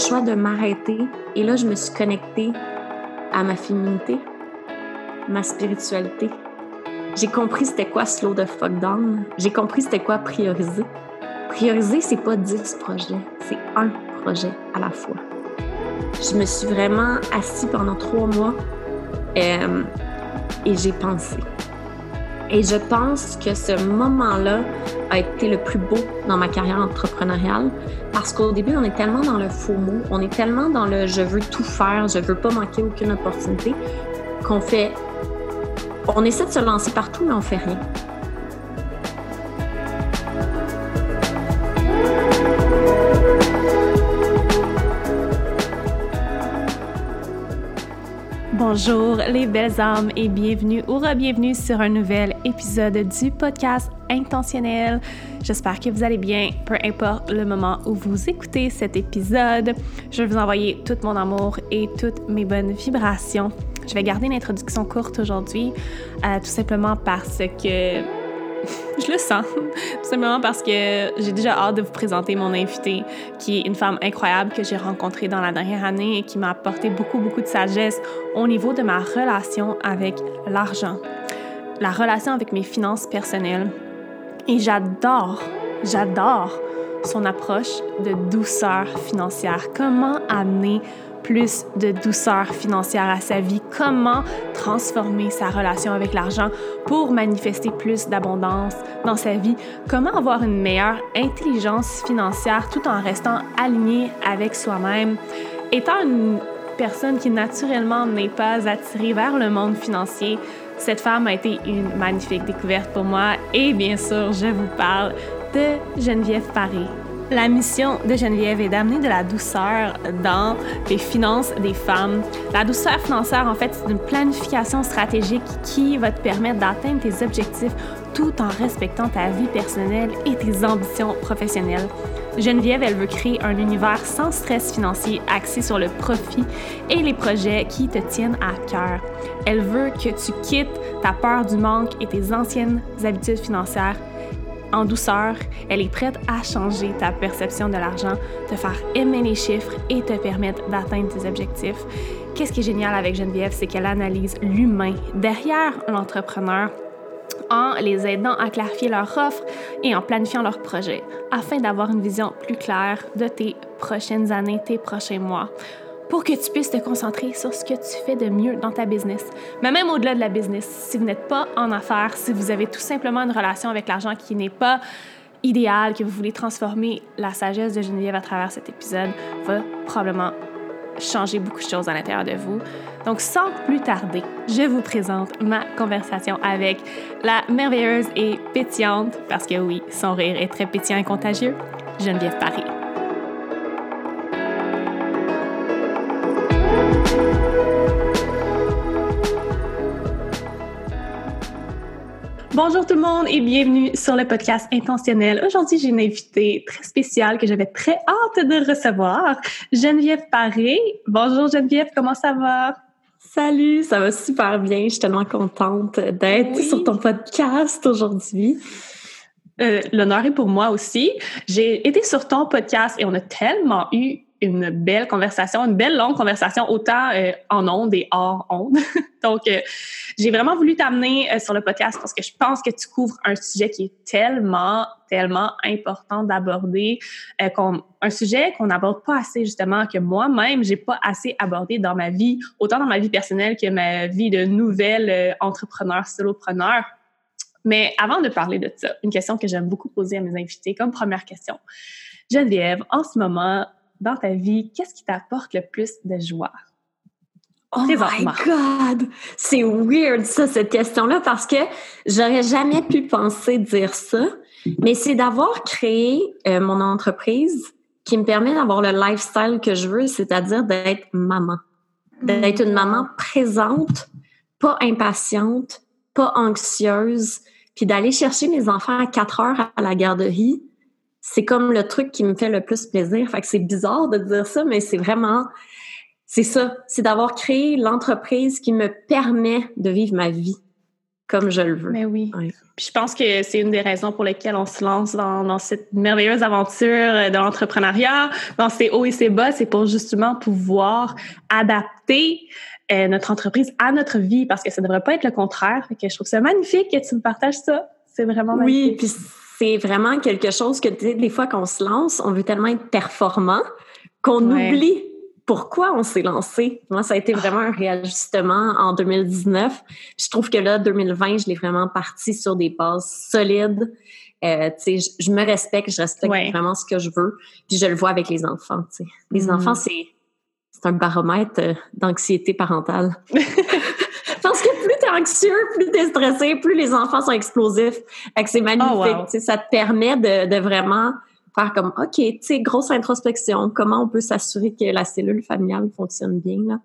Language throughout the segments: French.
choix de m'arrêter. Et là, je me suis connectée à ma féminité, ma spiritualité. J'ai compris c'était quoi slow the fuck down. J'ai compris c'était quoi prioriser. Prioriser, c'est pas 10 projets, c'est un projet à la fois. Je me suis vraiment assise pendant trois mois euh, et j'ai pensé. Et je pense que ce moment-là a été le plus beau dans ma carrière entrepreneuriale parce qu'au début, on est tellement dans le faux mot, on est tellement dans le je veux tout faire, je veux pas manquer aucune opportunité qu'on fait. On essaie de se lancer partout, mais on fait rien. Bonjour les belles âmes et bienvenue ou re-bienvenue sur un nouvel épisode du podcast intentionnel. J'espère que vous allez bien, peu importe le moment où vous écoutez cet épisode. Je vais vous envoyer tout mon amour et toutes mes bonnes vibrations. Je vais garder une introduction courte aujourd'hui, euh, tout simplement parce que je le sens. Simplement parce que j'ai déjà hâte de vous présenter mon invitée, qui est une femme incroyable que j'ai rencontrée dans la dernière année et qui m'a apporté beaucoup, beaucoup de sagesse au niveau de ma relation avec l'argent, la relation avec mes finances personnelles. Et j'adore, j'adore son approche de douceur financière. Comment amener plus de douceur financière à sa vie, comment transformer sa relation avec l'argent pour manifester plus d'abondance dans sa vie, comment avoir une meilleure intelligence financière tout en restant aligné avec soi-même? Étant une personne qui naturellement n'est pas attirée vers le monde financier, cette femme a été une magnifique découverte pour moi et bien sûr, je vous parle de Geneviève Paré. La mission de Geneviève est d'amener de la douceur dans les finances des femmes. La douceur financière, en fait, c'est une planification stratégique qui va te permettre d'atteindre tes objectifs tout en respectant ta vie personnelle et tes ambitions professionnelles. Geneviève, elle veut créer un univers sans stress financier axé sur le profit et les projets qui te tiennent à cœur. Elle veut que tu quittes ta peur du manque et tes anciennes habitudes financières en douceur, elle est prête à changer ta perception de l'argent, te faire aimer les chiffres et te permettre d'atteindre tes objectifs. Qu'est-ce qui est génial avec Geneviève, c'est qu'elle analyse l'humain derrière l'entrepreneur en les aidant à clarifier leur offre et en planifiant leurs projets afin d'avoir une vision plus claire de tes prochaines années, tes prochains mois pour que tu puisses te concentrer sur ce que tu fais de mieux dans ta business. Mais même au-delà de la business, si vous n'êtes pas en affaires, si vous avez tout simplement une relation avec l'argent qui n'est pas idéale, que vous voulez transformer, la sagesse de Geneviève à travers cet épisode va probablement changer beaucoup de choses à l'intérieur de vous. Donc, sans plus tarder, je vous présente ma conversation avec la merveilleuse et pétillante, parce que oui, son rire est très pétillant et contagieux, Geneviève Paris. Bonjour tout le monde et bienvenue sur le podcast Intentionnel. Aujourd'hui, j'ai une invitée très spéciale que j'avais très hâte de recevoir, Geneviève Paré. Bonjour Geneviève, comment ça va? Salut, ça va super bien. Je suis tellement contente d'être sur ton podcast aujourd'hui. Euh, l'honneur est pour moi aussi. J'ai été sur ton podcast et on a tellement eu une belle conversation, une belle longue conversation, autant euh, en ondes et hors ondes. Donc, euh, j'ai vraiment voulu t'amener euh, sur le podcast parce que je pense que tu couvres un sujet qui est tellement, tellement important d'aborder, un sujet qu'on n'aborde pas assez justement, que moi-même, j'ai pas assez abordé dans ma vie, autant dans ma vie personnelle que ma vie de nouvelle entrepreneur, solopreneur. Mais avant de parler de ça, une question que j'aime beaucoup poser à mes invités comme première question. Geneviève, en ce moment, dans ta vie, qu'est-ce qui t'apporte le plus de joie? Oh my God! C'est weird, ça, cette question-là, parce que j'aurais jamais pu penser dire ça, mais c'est d'avoir créé euh, mon entreprise qui me permet d'avoir le lifestyle que je veux, c'est-à-dire d'être maman. D'être une maman présente, pas impatiente, pas anxieuse, puis d'aller chercher mes enfants à 4 heures à la garderie, c'est comme le truc qui me fait le plus plaisir. Fait que c'est bizarre de dire ça, mais c'est vraiment, c'est ça. C'est d'avoir créé l'entreprise qui me permet de vivre ma vie comme je le veux. Mais oui. Puis je pense que c'est une des raisons pour lesquelles on se lance dans, cette merveilleuse aventure de l'entrepreneuriat, dans ces hauts et ces bas, c'est pour justement pouvoir adapter euh, notre entreprise à notre vie parce que ça ne devrait pas être le contraire. que je trouve ça magnifique que tu me partages ça. C'est vraiment magnifique. Oui, puis c'est vraiment quelque chose que des fois qu'on se lance, on veut tellement être performant qu'on oublie pourquoi on s'est lancé. Moi, ça a été vraiment un réajustement en 2019. Je trouve que là, 2020, je l'ai vraiment parti sur des bases solides. Euh, je, je me respecte, je respecte vraiment ce que je veux. Puis je le vois avec les enfants. Les mm. enfants, c'est c'est un baromètre euh, d'anxiété parentale. Parce que plus t'es anxieux, plus t'es stressé, plus les enfants sont explosifs. c'est magnifique. Oh, Ça te permet de, de vraiment faire comme, OK, tu sais, grosse introspection, comment on peut s'assurer que la cellule familiale fonctionne bien, là.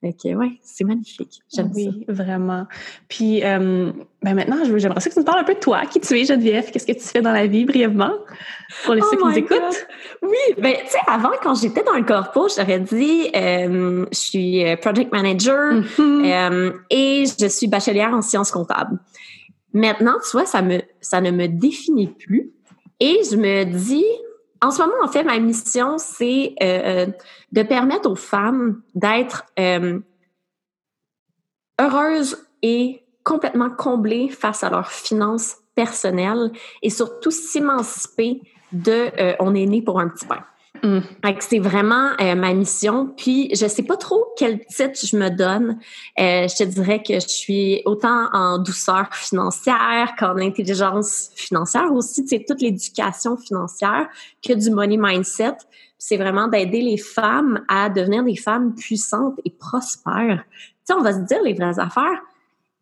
Donc, ouais, c'est magnifique. J'aime oui, vraiment. Puis, euh, ben maintenant, j'aimerais ça que tu nous parles un peu de toi. Qui tu es, Geneviève? Qu'est-ce que tu fais dans la vie, brièvement, pour les oh ceux qui nous écoutent? Oui, ben, tu sais, avant, quand j'étais dans le corpo, j'aurais dit, euh, je suis euh, project manager mm-hmm. et je suis bachelière en sciences comptables. Maintenant, tu vois, ça, me, ça ne me définit plus. Et je me dis, en ce moment, en fait, ma mission, c'est euh, de permettre aux femmes d'être euh, heureuses et complètement comblées face à leurs finances personnelles et surtout s'émanciper de euh, on est né pour un petit pain. Mm. C'est vraiment euh, ma mission. Puis je sais pas trop quel titre je me donne. Euh, je te dirais que je suis autant en douceur financière qu'en intelligence financière aussi, sais, toute l'éducation financière que du money mindset. C'est vraiment d'aider les femmes à devenir des femmes puissantes et prospères. Tu sais, on va se dire les vraies affaires.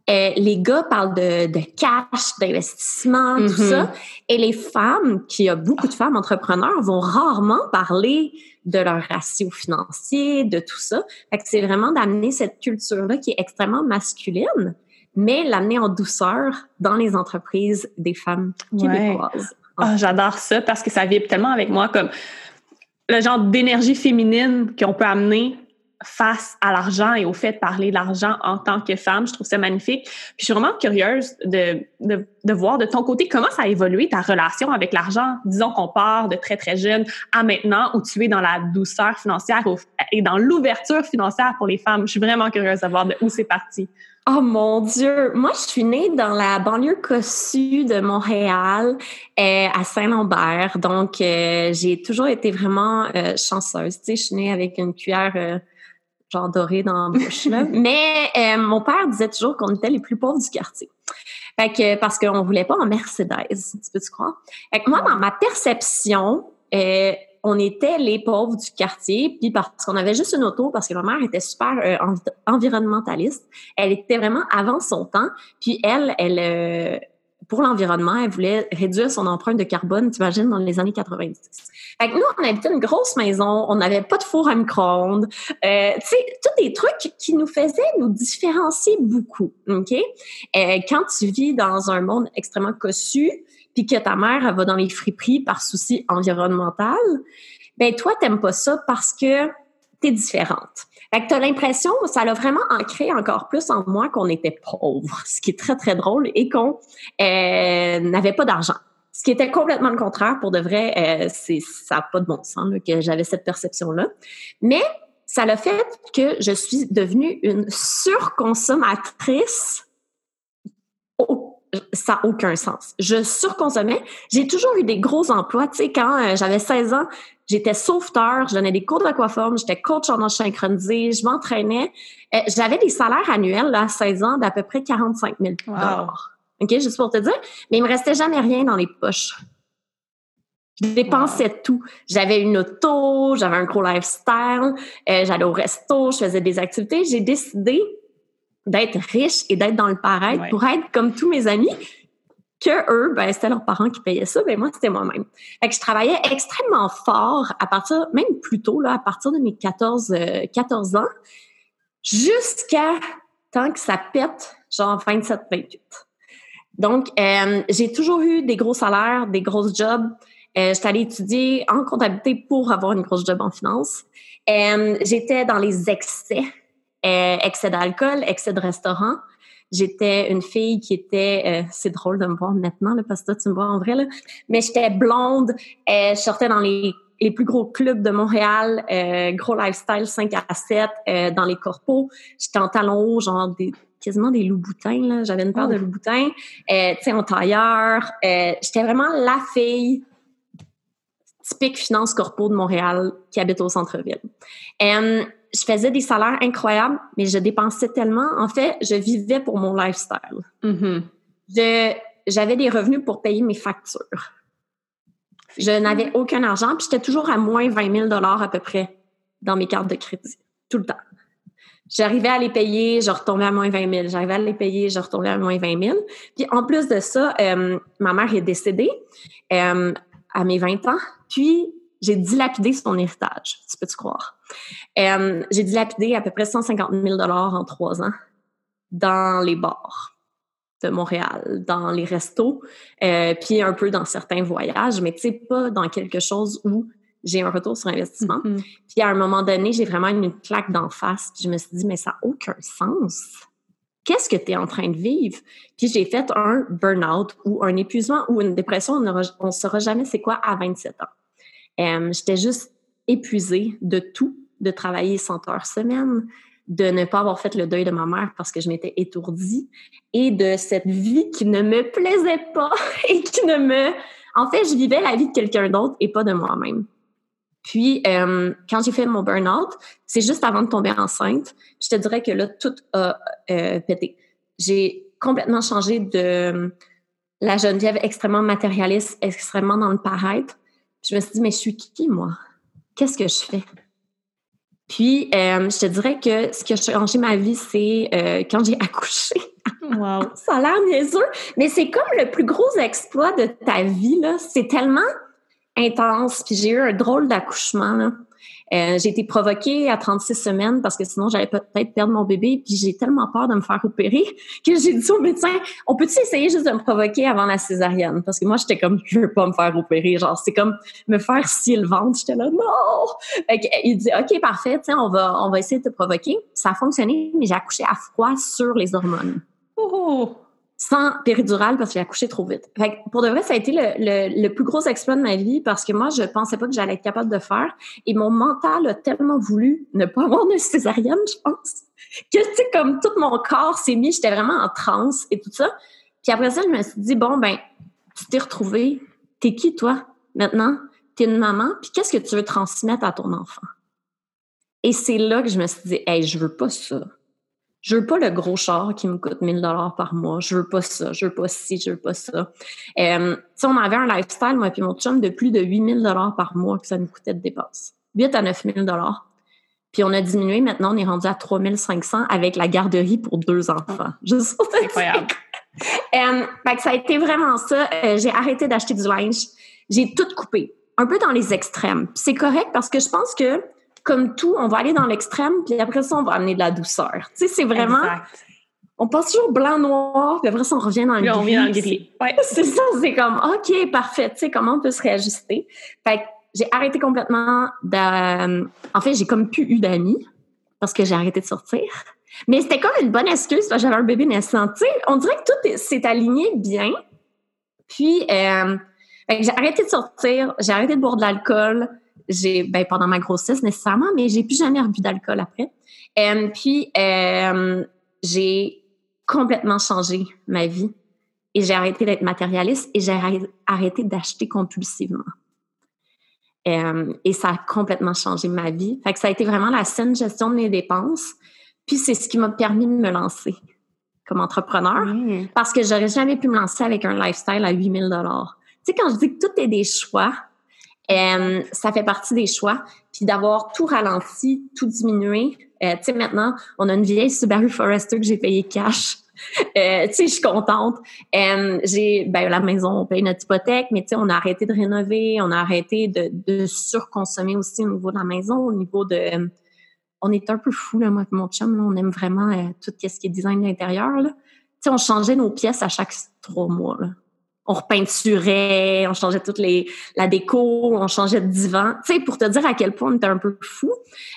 Euh, les gars parlent de, de cash, d'investissement, tout mm-hmm. ça. Et les femmes, qui y a beaucoup de femmes entrepreneurs, vont rarement parler de leur ratio financier, de tout ça. Fait que c'est vraiment d'amener cette culture-là qui est extrêmement masculine, mais l'amener en douceur dans les entreprises des femmes québécoises. Ah, j'adore ça parce que ça vibre tellement avec moi comme le genre d'énergie féminine qu'on peut amener face à l'argent et au fait de parler de l'argent en tant que femme. Je trouve ça magnifique. Puis je suis vraiment curieuse de, de, de voir de ton côté comment ça a évolué ta relation avec l'argent. Disons qu'on part de très, très jeune à maintenant où tu es dans la douceur financière et dans l'ouverture financière pour les femmes. Je suis vraiment curieuse de voir de où c'est parti. Oh mon Dieu! Moi, je suis née dans la banlieue cossue de Montréal, euh, à Saint-Lambert. Donc, euh, j'ai toujours été vraiment euh, chanceuse. Tu sais, je suis née avec une cuillère euh, genre doré dans la bouche. Là. Mais euh, mon père disait toujours qu'on était les plus pauvres du quartier. Fait que, parce qu'on voulait pas en Mercedes, tu peux-tu croire? Fait que moi, dans ma perception, euh, on était les pauvres du quartier, puis parce qu'on avait juste une auto, parce que ma mère était super euh, environnementaliste. Elle était vraiment avant son temps, puis elle, elle pour l'environnement, elle voulait réduire son empreinte de carbone, t'imagines, dans les années 90. Fait que nous, on habitait une grosse maison, on n'avait pas de four à micro-ondes. Euh, tu sais, tous des trucs qui nous faisaient nous différencier beaucoup, OK? Euh, quand tu vis dans un monde extrêmement cossu, puis que ta mère, elle va dans les friperies par souci environnemental, ben toi, t'aimes pas ça parce que t'es différente. Fait que t'as l'impression, ça l'a vraiment ancré encore plus en moi qu'on était pauvre, ce qui est très, très drôle, et qu'on euh, n'avait pas d'argent. Ce qui était complètement le contraire, pour de vrai, euh, c'est ça n'a pas de bon sens que j'avais cette perception-là. Mais ça l'a fait que je suis devenue une surconsommatrice ça n'a aucun sens. Je surconsommais. J'ai toujours eu des gros emplois. Tu sais, quand euh, j'avais 16 ans, j'étais sauveteur, je donnais des cours d'aquaforme, j'étais coach en enchaînement synchronisé, je m'entraînais. Euh, j'avais des salaires annuels à 16 ans d'à peu près 45 000 OK, juste pour te dire. Mais il me restait jamais rien dans les poches. Je dépensais tout. J'avais une auto, j'avais un gros lifestyle, euh, j'allais au resto, je faisais des activités. J'ai décidé d'être riche et d'être dans le paraître pour être comme tous mes amis, que eux, ben, c'était leurs parents qui payaient ça, ben moi, c'était moi-même. Fait que je travaillais extrêmement fort à partir, même plus tôt, là, à partir de mes 14, 14 euh, ans, jusqu'à tant que ça pète, genre 27, 28. Donc, euh, j'ai toujours eu des gros salaires, des grosses jobs. Euh, j'étais allée étudier en comptabilité pour avoir une grosse job en finance. Euh, j'étais dans les excès, euh, excès d'alcool, excès de restaurant. J'étais une fille qui était, euh, c'est drôle de me voir maintenant, là, parce que toi, tu me vois en vrai, là, mais j'étais blonde, euh, je sortais dans les, les plus gros clubs de Montréal, gros lifestyle 5 à 7, euh, dans les corpos. J'étais en talons hauts, genre des, quasiment des loups-boutins, là. J'avais une paire de loups-boutins, euh, tu sais, en tailleur. J'étais vraiment la fille typique finance corpo de Montréal qui habite au centre-ville. Je faisais des salaires incroyables, mais je dépensais tellement. En fait, je vivais pour mon lifestyle. Mhm. Je- J'avais des revenus pour payer mes factures. Je n'avais aucun argent, puis j'étais toujours à moins 20 000 à peu près dans mes cartes de crédit, tout le temps. J'arrivais à les payer, je retombais à moins 20 000. J'arrivais à les payer, je retombais à moins 20 000. Puis en plus de ça, euh, ma mère est décédée euh, à mes 20 ans. Puis j'ai dilapidé son héritage, tu peux-tu croire? Euh, j'ai dilapidé à peu près 150 000 en trois ans dans les bars de Montréal, dans les restos, euh, puis un peu dans certains voyages, mais tu sais, pas dans quelque chose où j'ai un retour sur investissement. Mhm. Puis à un moment donné, j'ai vraiment eu une claque d'en face, puis je me suis dit, mais ça n'a aucun sens. Qu'est-ce que tu es en train de vivre? Puis j'ai fait un burn-out ou un épuisement ou une dépression, on ne saura jamais c'est quoi à 27 ans. Euh, J'étais juste épuisée de tout, de travailler 100 heures semaine, de ne pas avoir fait le deuil de ma mère parce que je m'étais étourdie et de cette vie qui ne me plaisait pas et qui ne me... En fait, je vivais la vie de quelqu'un d'autre et pas de moi-même. Puis, euh, quand j'ai fait mon burn-out, c'est juste avant de tomber enceinte, je te dirais que là, tout a euh, pété. J'ai complètement changé de la Geneviève extrêmement matérialiste, extrêmement dans le paraître. Je me suis dit, mais je suis qui, moi? Qu'est-ce que je fais? Puis, euh, je te dirais que ce qui a changé ma vie, c'est euh, quand j'ai accouché. Wow. Ça a l'air niaiseux, mais c'est comme le plus gros exploit de ta vie, là. C'est tellement intense. Puis j'ai eu un drôle d'accouchement, là. Euh, j'ai été provoquée à 36 semaines parce que sinon j'allais peut-être perdre mon bébé. Puis j'ai tellement peur de me faire opérer que j'ai dit au médecin, on peut-tu essayer juste de me provoquer avant la césarienne? Parce que moi, j'étais comme, je veux pas me faire opérer. Genre, c'est comme me faire scier le ventre. J'étais là, non! Fait il dit, OK, parfait, on va, on va essayer de te provoquer. Ça a fonctionné, mais j'ai accouché à froid sur les hormones Oh. Sans péridurale parce que j'ai accouché trop vite. Fait que pour de vrai, ça a été le, le, le plus gros exploit de ma vie parce que moi, je pensais pas que j'allais être capable de faire. Et mon mental a tellement voulu ne pas avoir de césarienne, je pense, que, tu sais, comme tout mon corps s'est mis, j'étais vraiment en transe et tout ça. Puis après ça, je me suis dit, bon, ben, tu t'es retrouvée. T'es qui, toi, maintenant? T'es une maman, puis qu'est-ce que tu veux transmettre à ton enfant? Et c'est là que je me suis dit, hey, je veux pas ça. Je veux pas le gros char qui me coûte 1000 dollars par mois. Je veux pas ça. Je veux pas ci. Je veux pas ça. Euh, sais, on avait un lifestyle, moi puis mon chum, de plus de 8000 dollars par mois que ça nous coûtait de dépenses. 8 à 9000 dollars. Puis on a diminué. Maintenant, on est rendu à 3500 avec la garderie pour deux enfants. Juste pour te dire. Incroyable. Euh, fait que ça a été vraiment ça. Euh, j'ai arrêté d'acheter du linge. J'ai tout coupé. Un peu dans les extrêmes. C'est correct parce que je pense que, comme tout, on va aller dans l'extrême, puis après ça, on va amener de la douceur. Tu sais, c'est vraiment... Exact. On passe toujours blanc-noir, puis après ça, on revient dans le gris. on vient dans le gris. Ouais. C'est ça, c'est comme, OK, parfait. Tu sais, comment on peut se réajuster? Fait que j'ai arrêté complètement de... En fait, j'ai comme plus eu d'amis parce que j'ai arrêté de sortir. Mais c'était comme une bonne excuse parce que j'avais un bébé naissant. Tu sais, on dirait que tout est- s'est aligné bien. Puis, euh, j'ai arrêté de sortir, j'ai arrêté de boire de l'alcool. J'ai, ben, pendant ma grossesse nécessairement, mais j'ai plus jamais rebu d'alcool après. Euh, puis, euh, j'ai complètement changé ma vie et j'ai arrêté d'être matérialiste et j'ai arrêté- d'acheter compulsivement. Euh, et ça a complètement changé ma vie. Fait que ça a été vraiment la saine gestion de mes dépenses. Puis c'est ce qui m'a permis de me lancer comme entrepreneur parce que j'aurais jamais pu me lancer avec un lifestyle à 8000 dollars. Tu sais, quand je dis que tout est des choix, euh, ça fait partie des choix. Puis d'avoir tout ralenti, tout diminué. Euh, tu sais, maintenant, on a une vieille Subaru Forester que j'ai payée cash. Euh, tu sais, je suis contente. Euh, j'ai, ben, la maison, on paye notre hypothèque, mais tu sais, on a arrêté de rénover, on a arrêté de, de surconsommer aussi au niveau de la maison, au niveau de... on est un peu fou là, moi et mon chum, là, on aime vraiment euh, tout ce qui est design d'intérieur. Tu sais, on changeait nos pièces à chaque trois mois, là. On repeinturait, on changeait toutes les, la déco, on changeait de divan. Tu sais, pour te dire à quel point on était un peu fou.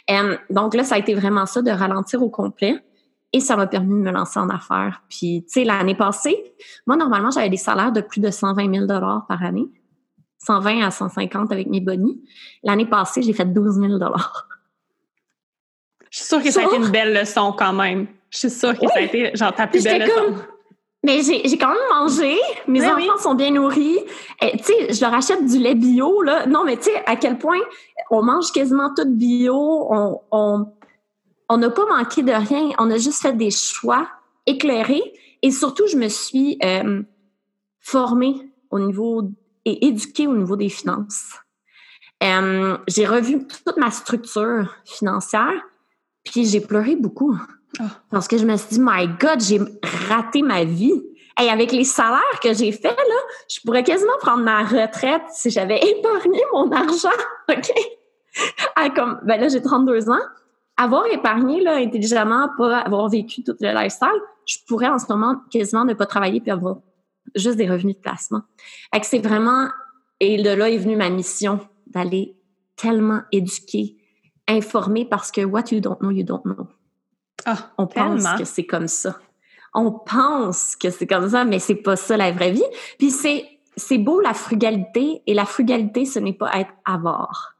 Euh, donc là, ça a été vraiment ça de ralentir au complet. et ça m'a permis de me lancer en affaires. Puis, tu sais, l'année passée, moi, normalement, j'avais des salaires de plus de 120 000 par année. 120 à 150 avec mes bonnies. L'année passée, j'ai fait 12 000 Je suis sûre que ça a été une belle leçon quand même. Je suis sûre que ça a été, genre, ta plus belle leçon. Mais j'ai quand même mangé. Mes enfants sont bien nourris. Tu sais, je leur achète du lait bio, là. Non, mais tu sais, à quel point on mange quasiment tout bio. On, on, on n'a pas manqué de rien. On a juste fait des choix éclairés. Et surtout, je me suis euh, formée au niveau et éduquée au niveau des finances. Euh, j'ai revu toute ma structure financière, puis j'ai pleuré beaucoup. Ah. Parce que je me suis dit, my God, j'ai raté ma vie. Et avec les salaires que j'ai faits, là, je pourrais quasiment prendre ma retraite si j'avais épargné mon argent. OK? Ah, comme, ben là, j'ai 32 ans avoir épargné là, intelligemment, pas avoir vécu tout le lifestyle, je pourrais en ce moment quasiment ne pas travailler puis avoir juste des revenus de placement. que c'est vraiment, et de là est venue ma mission d'aller tellement éduquer, informer parce que what you don't know, you don't know. Ah, On pense que c'est comme ça. On pense que c'est comme ça, mais c'est pas ça la vraie vie. Puis c'est, c'est beau la frugalité et la frugalité, ce n'est pas être avare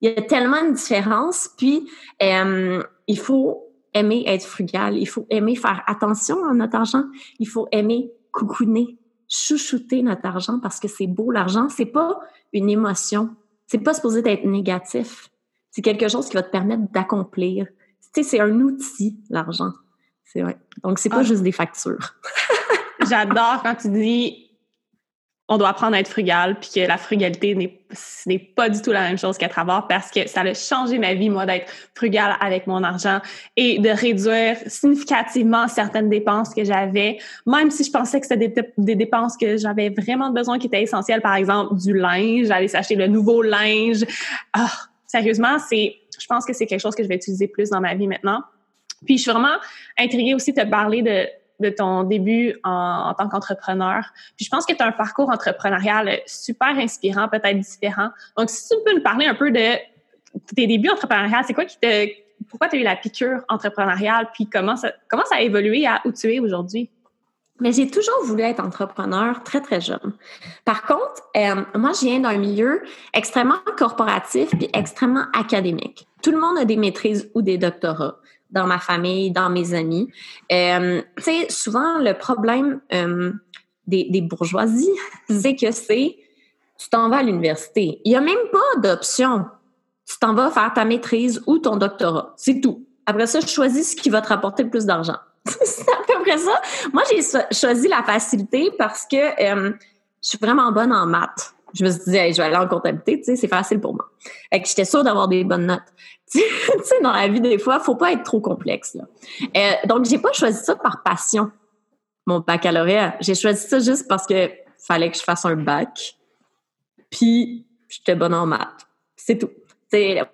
il y a tellement de différences. Puis, euh, il faut aimer être frugal. Il faut aimer faire attention à notre argent. Il faut aimer coucouner, chouchouter notre argent parce que c'est beau. L'argent, c'est pas une émotion. C'est pas supposé être négatif. C'est quelque chose qui va te permettre d'accomplir. Tu sais, c'est un outil, l'argent. C'est vrai. Donc, c'est pas ah. juste des factures. J'adore quand tu dis on doit apprendre à être frugal, puis que la frugalité n'est pas du tout la même chose qu'être avare parce que ça a changé ma vie, moi, d'être frugal avec mon argent et de réduire significativement certaines dépenses que j'avais, même si je pensais que c'était des, dépenses que j'avais vraiment besoin, qui étaient essentielles, par exemple, du linge, j'allais s'acheter le nouveau linge. Ah, sérieusement, c'est, je pense que c'est quelque chose que je vais utiliser plus dans ma vie maintenant. Puis je suis vraiment intriguée aussi de te parler de de ton début en, tant qu'entrepreneur. Puis je pense que tu as un parcours entrepreneurial super inspirant, peut-être différent. Donc, si tu peux nous parler un peu de tes débuts entrepreneuriales, c'est quoi qui te... Pourquoi tu as eu la piqûre entrepreneuriale, puis comment ça, comment ça a évolué à où tu es aujourd'hui? Mais j'ai toujours voulu être entrepreneur très, très jeune. Par contre, euh, moi, je viens d'un milieu extrêmement corporatif puis extrêmement académique. Tout le monde a des maîtrises ou des doctorats dans ma famille, dans mes amis. Euh, tu sais, souvent, le problème euh, des, des, bourgeoisies, c'est que c'est tu t'en vas à l'université. Il n'y a même pas d'option. Tu t'en vas faire ta maîtrise ou ton doctorat. C'est tout. Après ça, choisis ce qui va te rapporter le plus d'argent. c'est à peu près ça. Moi, j'ai choisi la facilité parce que euh, je suis vraiment bonne en maths. Je me suis dit, je vais aller en comptabilité, tu sais, c'est facile pour moi. Et que j'étais sûre d'avoir des bonnes notes. tu sais, dans la vie, des fois, faut pas être trop complexe. Là. Euh, donc, j'ai pas choisi ça par passion, mon baccalauréat. J'ai choisi ça juste parce que fallait que je fasse un bac. Puis, j'étais bonne en maths. C'est tout.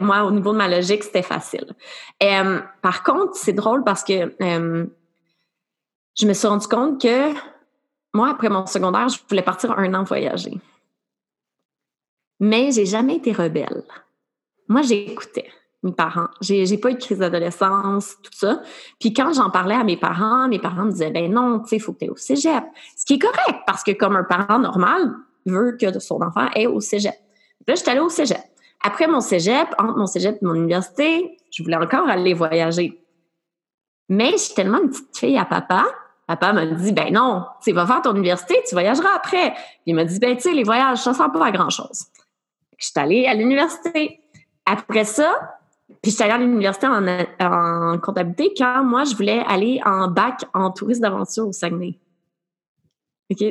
Moi, au niveau de ma logique, c'était facile. Euh, par contre, c'est drôle parce que euh, je me suis rendu compte que moi, après mon secondaire, je voulais partir un an voyager. Mais j'ai jamais été rebelle. Moi, j'écoutais mes parents. J'ai, j'ai pas eu de crise d'adolescence, tout ça. Puis quand j'en parlais à mes parents, mes parents me disaient, ben non, tu sais, il faut que tu ailles au cégep. Ce qui est correct, parce que comme un parent normal veut que son enfant aille au cégep. Là, j'étais allée au cégep. Après mon cégep, entre mon cégep et mon université, je voulais encore aller voyager. Mais je suis tellement une petite fille à papa. Papa m'a dit, ben non, tu vas faire ton université, tu voyageras après. Puis il m'a dit, ben tu sais, les voyages, ça sert pas à grand-chose. Je suis allée à l'université. Après ça, puis je suis allée à l'université en, en, comptabilité quand moi, je voulais aller en bac en tourisme d'aventure au Saguenay. OK?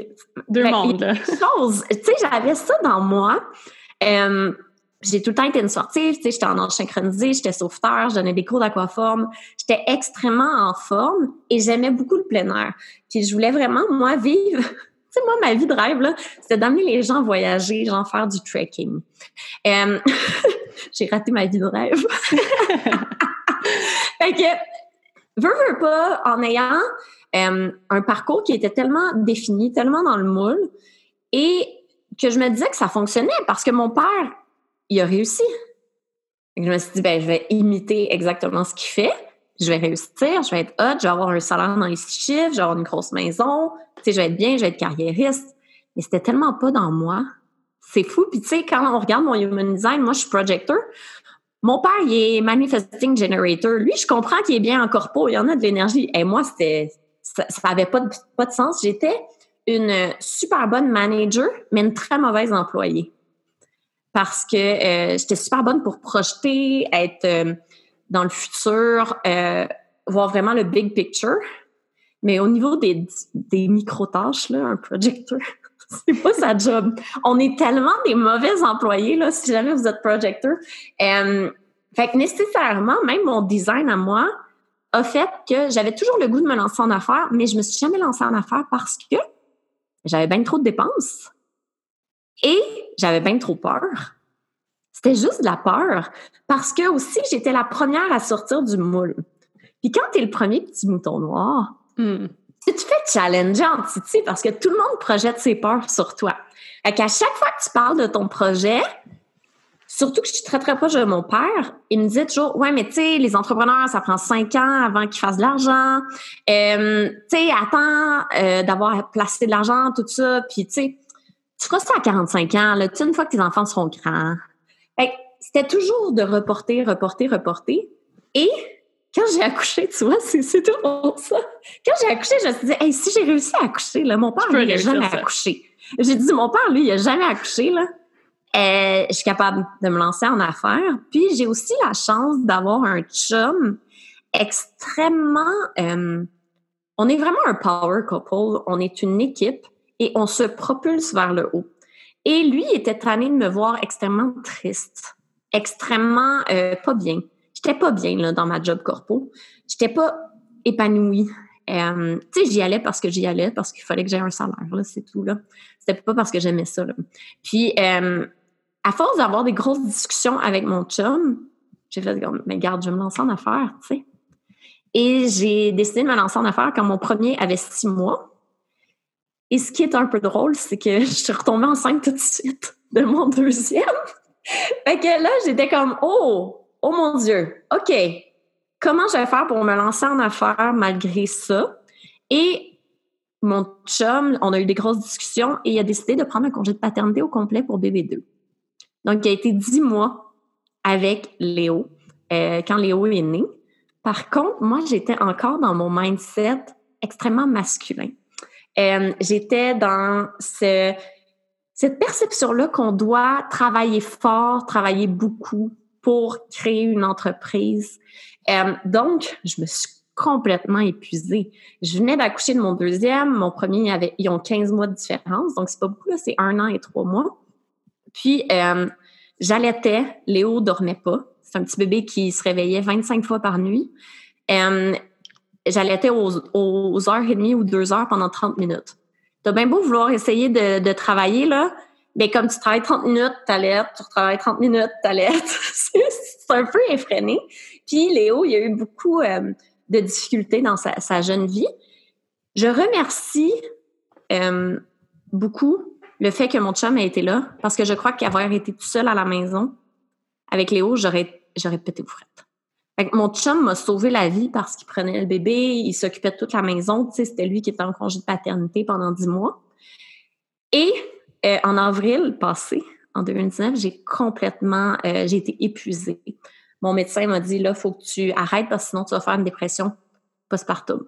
Deux mondes. Tu sais, j'avais ça dans moi. Euh, j'ai tout le temps été une sportive, tu sais, j'étais en ordre synchronisé, j'étais sauveteur, je donnais des cours d'aquaforme, j'étais extrêmement en forme et j'aimais beaucoup le plein air. Puis je voulais vraiment, moi, vivre sais, moi, ma vie de rêve, là, c'était d'amener les gens voyager, genre faire du trekking. Euh, j'ai raté ma vie de rêve. fait que, veux pas, en ayant euh, un parcours qui était tellement défini, tellement dans le moule, et que je me disais que ça fonctionnait parce que mon père, il a réussi. je me suis dit, ben, je vais imiter exactement ce qu'il fait. je vais réussir, je vais être hot, je vais avoir un salaire dans les six chiffres, je vais avoir une grosse maison, tu je vais être bien, je vais être carriériste. Mais c'était tellement pas dans moi. C'est fou. Puis tu sais, quand on regarde mon human design, moi, je suis projector. Mon père, il est manifesting generator. Lui, je comprends qu'il est bien en corpo, il y en a de l'énergie. Et moi, c'était ça, ça avait pas de, pas de sens. J'étais une super bonne manager, mais une très mauvaise employée. Parce que euh, j'étais super bonne pour projeter, être euh, dans le futur, euh, voir vraiment le big picture. Mais au niveau des, des micro-tâches, là, un projecteur, c'est pas sa job. On est tellement des mauvais employés, là, si jamais vous êtes projecteur. Fait que nécessairement, même mon design à moi a fait que j'avais toujours le goût de me lancer en affaires, mais je me suis jamais lancée en affaires parce que j'avais bien trop de dépenses et j'avais bien trop peur. C'était juste de la peur parce que aussi j'étais la première à sortir du moule. Puis quand tu es le premier petit mouton noir, hmm. tu te fais challenger en Titi parce que tout le monde projette ses peurs sur toi. Fait qu'à chaque fois que tu parles de ton projet, surtout que je suis très très proche de mon père, il me disait toujours ouais mais tu sais les entrepreneurs ça prend cinq ans avant qu'ils fassent de l'argent, euh, tu sais attends euh, d'avoir placé de l'argent tout ça, puis tu sais tu feras ça à 45 ans là, tu une fois que tes enfants seront grands. Fait c'était toujours de reporter, reporter, reporter. Et quand j'ai accouché, tu vois, c'est, tout ça. Quand j'ai accouché, je me suis dit, hey, si j'ai réussi à accoucher, là, mon père, lui, il n'a jamais accouché. J'ai dit, mon père, lui, il n'a jamais accouché, là. Euh, je suis capable de me lancer en affaires. Puis j'ai aussi la chance d'avoir un chum extrêmement... Euh, on est vraiment un power couple. On est une équipe et on se propulse vers le haut. Et lui était train de me voir extrêmement triste, extrêmement euh, pas bien. J'étais pas bien là, dans ma job corpo. J'étais pas épanouie. Euh, tu sais, j'y allais parce que j'y allais, parce qu'il fallait que j'aie un salaire, c'est tout, là. C'était pas parce que j'aimais ça. Puis, euh, à force d'avoir des grosses discussions avec mon chum, j'ai fait, mais garde, je vais me lancer en affaires, tu sais. Et j'ai décidé de me lancer en affaires quand mon premier avait six mois. Et ce qui est un peu drôle, c'est que je suis retombée enceinte tout de suite de mon deuxième. fait que là, j'étais comme, oh, oh mon Dieu, OK, comment je vais faire pour me lancer en affaires malgré ça? Et mon chum, on a eu des grosses discussions et il a décidé de prendre un congé de paternité au complet pour bébé 2. Donc, il a été dix mois avec Léo euh, quand Léo est né. Par contre, moi, j'étais encore dans mon mindset extrêmement masculin. Euh, j'étais dans ce, cette perception-là qu'on doit travailler fort, travailler beaucoup pour créer une entreprise. Euh, donc, je me suis complètement épuisée. Je venais d'accoucher de mon deuxième. Mon premier, avait, ils ont 15 mois de différence. Donc, c'est pas beaucoup, c'est un an et trois mois. Puis, euh, j'allaitais. Léo dormait pas. C'est un petit bébé qui se réveillait 25 fois par nuit. Euh, j'allaitais aux, aux heures et demie ou deux heures pendant 30 minutes. T'as bien beau vouloir essayer de, travailler, là, mais comme tu travailles 30 minutes, t'allaites, tu travailles 30 minutes, t'allaites. c'est un peu effréné. Puis Léo, il a eu beaucoup euh, de difficultés dans sa, jeune vie. Je remercie euh, beaucoup le fait que mon chum ait été là, parce que je crois qu'avoir été tout seul à la maison avec Léo, j'aurais, j'aurais pété aux frettes mon chum m'a sauvé la vie parce qu'il prenait le bébé, il s'occupait de toute la maison. Tu sais, c'était lui qui était en congé de paternité pendant dix mois. Et euh, en avril passé, en 2019, j'ai complètement, euh, j'ai été épuisée. Mon médecin m'a dit, là, faut que tu arrêtes parce que sinon tu vas faire une dépression postpartum.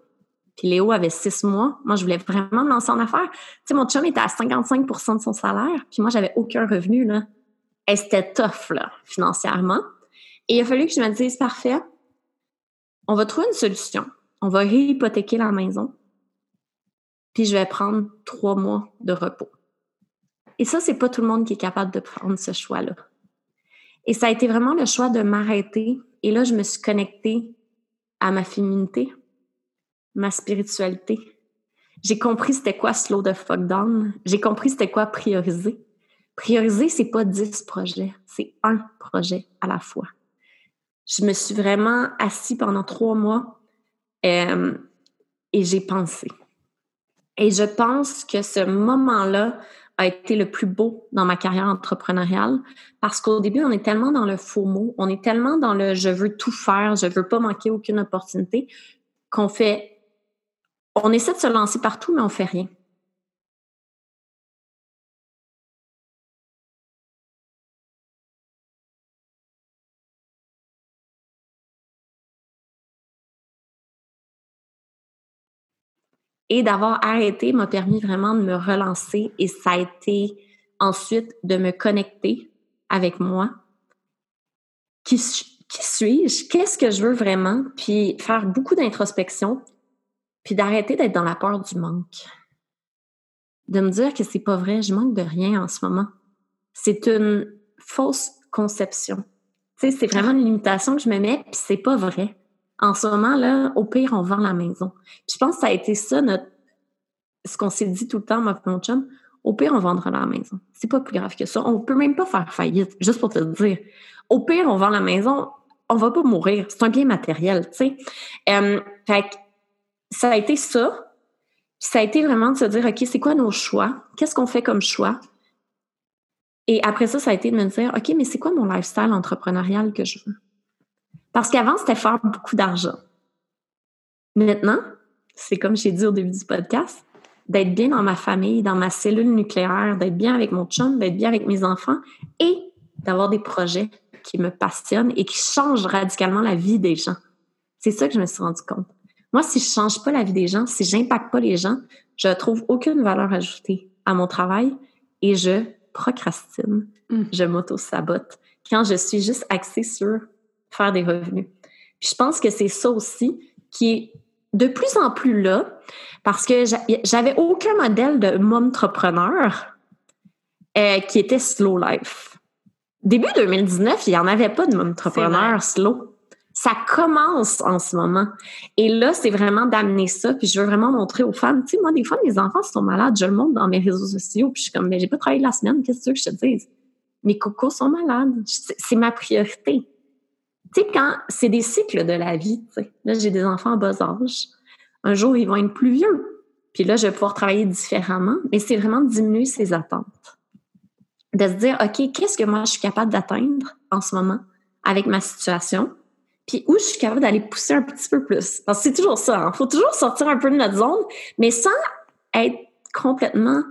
Puis Léo avait six mois. Moi, je voulais vraiment me lancer en affaires. Tu sais, mon chum était à 55% de son salaire. Puis moi, j'avais aucun revenu, là. Et c'était tough, là, financièrement. Et il a fallu que je me dise, parfait, on va trouver une solution. On va réhypothéquer la maison. Puis je vais prendre trois mois de repos. Et ça, c'est pas tout le monde qui est capable de prendre ce choix-là. Et ça a été vraiment le choix de m'arrêter. Et là, je me suis connectée à ma féminité, ma spiritualité. J'ai compris c'était quoi slow the fuck down. J'ai compris c'était quoi prioriser. Prioriser, c'est pas dix projets, c'est un projet à la fois je me suis vraiment assis pendant trois mois euh, et j'ai pensé. Et je pense que ce moment-là a été le plus beau dans ma carrière entrepreneuriale parce qu'au début, on est tellement dans le faux mot, on est tellement dans le je veux tout faire, je veux pas manquer aucune opportunité qu'on fait, on essaie de se lancer partout, mais on fait rien. Et d'avoir arrêté m'a permis vraiment de me relancer et ça a été ensuite de me connecter avec moi. Qui, suis-je? Qu'est-ce que je veux vraiment? Puis faire beaucoup d'introspection, puis d'arrêter d'être dans la peur du manque. De me dire que c'est pas vrai, je manque de rien en ce moment. C'est une fausse conception. Tu sais, c'est vraiment une limitation que je me mets, puis c'est pas vrai en ce moment, là, au pire, on vend la maison. je pense que ça a été ça, notre, ce qu'on s'est dit tout le temps, moi mon chum. Au pire, on vendra la maison. C'est pas plus grave que ça. On peut même pas faire faillite, juste pour te dire. Au pire, on vend la maison, on va pas mourir. C'est un bien matériel, tu sais. Euh, fait ça a été ça. ça a été vraiment de se dire, OK, c'est quoi nos choix? Qu'est-ce qu'on fait comme choix? Et après ça, ça a été de me dire, OK, mais c'est quoi mon lifestyle entrepreneurial que je veux? Parce qu'avant, c'était faire beaucoup d'argent. Maintenant, c'est comme j'ai dit au début du podcast, d'être bien dans ma famille, dans ma cellule nucléaire, d'être bien avec mon chum, d'être bien avec mes enfants et d'avoir des projets qui me passionnent et qui changent radicalement la vie des gens. C'est ça que je me suis rendu compte. Moi, si je change pas la vie des gens, si j'impacte pas les gens, je trouve aucune valeur ajoutée à mon travail et je procrastine, mm. je m'auto-sabote quand je suis juste axée sur faire des revenus. Puis je pense que c'est ça aussi qui est de plus en plus là, parce que j'avais aucun modèle de entrepreneur euh, qui était slow life. Début 2019, il n'y en avait pas de entrepreneur slow. Ça commence en ce moment. Et là, c'est vraiment d'amener ça. Puis je veux vraiment montrer aux femmes. Tu sais, moi, des fois, mes enfants sont malades. Je le montre dans mes réseaux sociaux. Puis je suis comme, mais j'ai pas travaillé la semaine. Qu'est-ce que tu veux que je te dise? Mes cocos sont malades. C'est ma priorité. Tu sais, quand c'est des cycles de la vie, tu sais. Là, j'ai des enfants en bas âge. Un jour, ils vont être plus vieux. Puis là, je vais pouvoir travailler différemment. Mais c'est vraiment diminuer ses attentes. De se dire, OK, qu'est-ce que moi, je suis capable d'atteindre en ce moment avec ma situation? Puis où je suis capable d'aller pousser un petit peu plus? Parce que c'est toujours ça. Il hein. faut toujours sortir un peu de notre zone, mais sans être complètement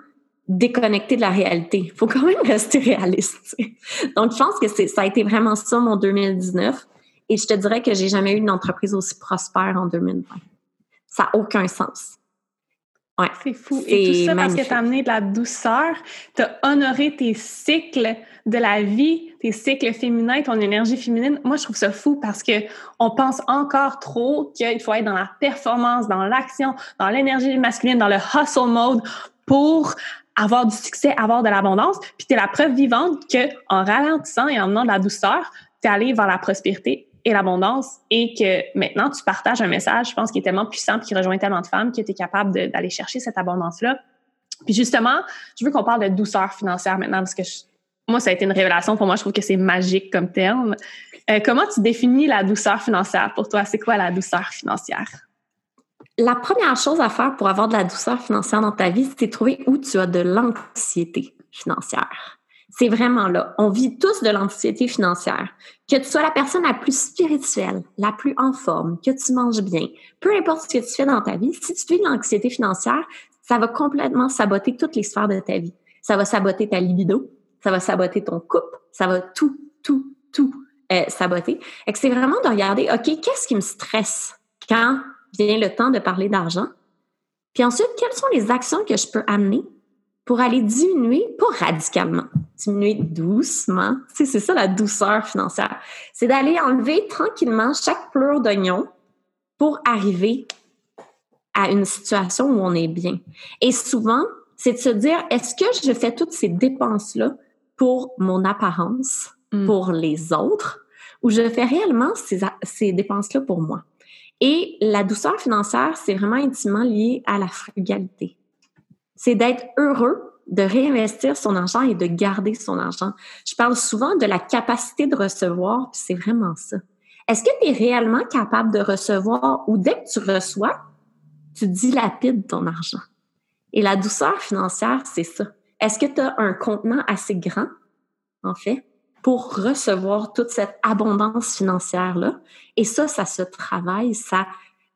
déconnecté de la réalité. Il faut quand même rester réaliste. Donc, je pense que ça a été vraiment ça mon 2019. Et je te dirais que j'ai jamais eu une entreprise aussi prospère en 2020. Ça n'a aucun sens. Ouais, c'est fou. Et tout ça parce que tu as amené de la douceur, tu as honoré tes cycles de la vie, tes cycles féminins, ton énergie féminine. Moi, je trouve ça fou parce que on pense encore trop qu'il faut être dans la performance, dans l'action, dans l'énergie masculine, dans le hustle mode pour avoir du succès, avoir de l'abondance. Puis tu es la preuve vivante que en ralentissant et en amenant de la douceur, tu es allé vers la prospérité et l'abondance et que maintenant tu partages un message, je pense, qui est tellement puissant qui rejoint tellement de femmes que tu es capable d'aller chercher cette abondance-là. Puis justement, je veux qu'on parle de douceur financière maintenant parce que moi, ça a été une révélation pour moi. Je trouve que c'est magique comme terme. Euh, comment tu définis la douceur financière? Pour toi? C'est quoi la douceur financière? La première chose à faire pour avoir de la douceur financière dans ta vie, c'est trouver où tu as de l'anxiété financière. C'est vraiment là. On vit tous de l'anxiété financière. Que tu sois la personne la plus spirituelle, la plus en forme, que tu manges bien, peu importe ce que tu fais dans ta vie, si tu vis de l'anxiété financière, ça va complètement saboter toutes les sphères de ta vie. Ça va saboter ta libido, ça va saboter ton couple, ça va tout, tout, tout euh, saboter. Et c'est vraiment de regarder, OK, qu'est-ce qui me stresse quand vient le temps de parler d'argent. Puis ensuite, quelles sont les actions que je peux amener pour aller diminuer, pas radicalement, diminuer doucement. c'est ça la douceur financière. C'est d'aller enlever tranquillement chaque pleure d'oignon pour arriver à une situation où on est bien. Et souvent, c'est de se dire, est-ce que je fais toutes ces dépenses-là pour mon apparence, mm. pour les autres, ou je fais réellement ces, ces dépenses-là pour moi? Et la douceur financière, c'est vraiment intimement lié à la frugalité. C'est d'être heureux de réinvestir son argent et de garder son argent. Je parle souvent de la capacité de recevoir, puis c'est vraiment ça. Est-ce que tu es réellement capable de recevoir ou dès que tu reçois, tu dilapides ton argent? Et la douceur financière, c'est ça. Est-ce que tu as un contenant assez grand, en fait, pour recevoir toute cette abondance financière-là? Et ça, ça se travaille, ça,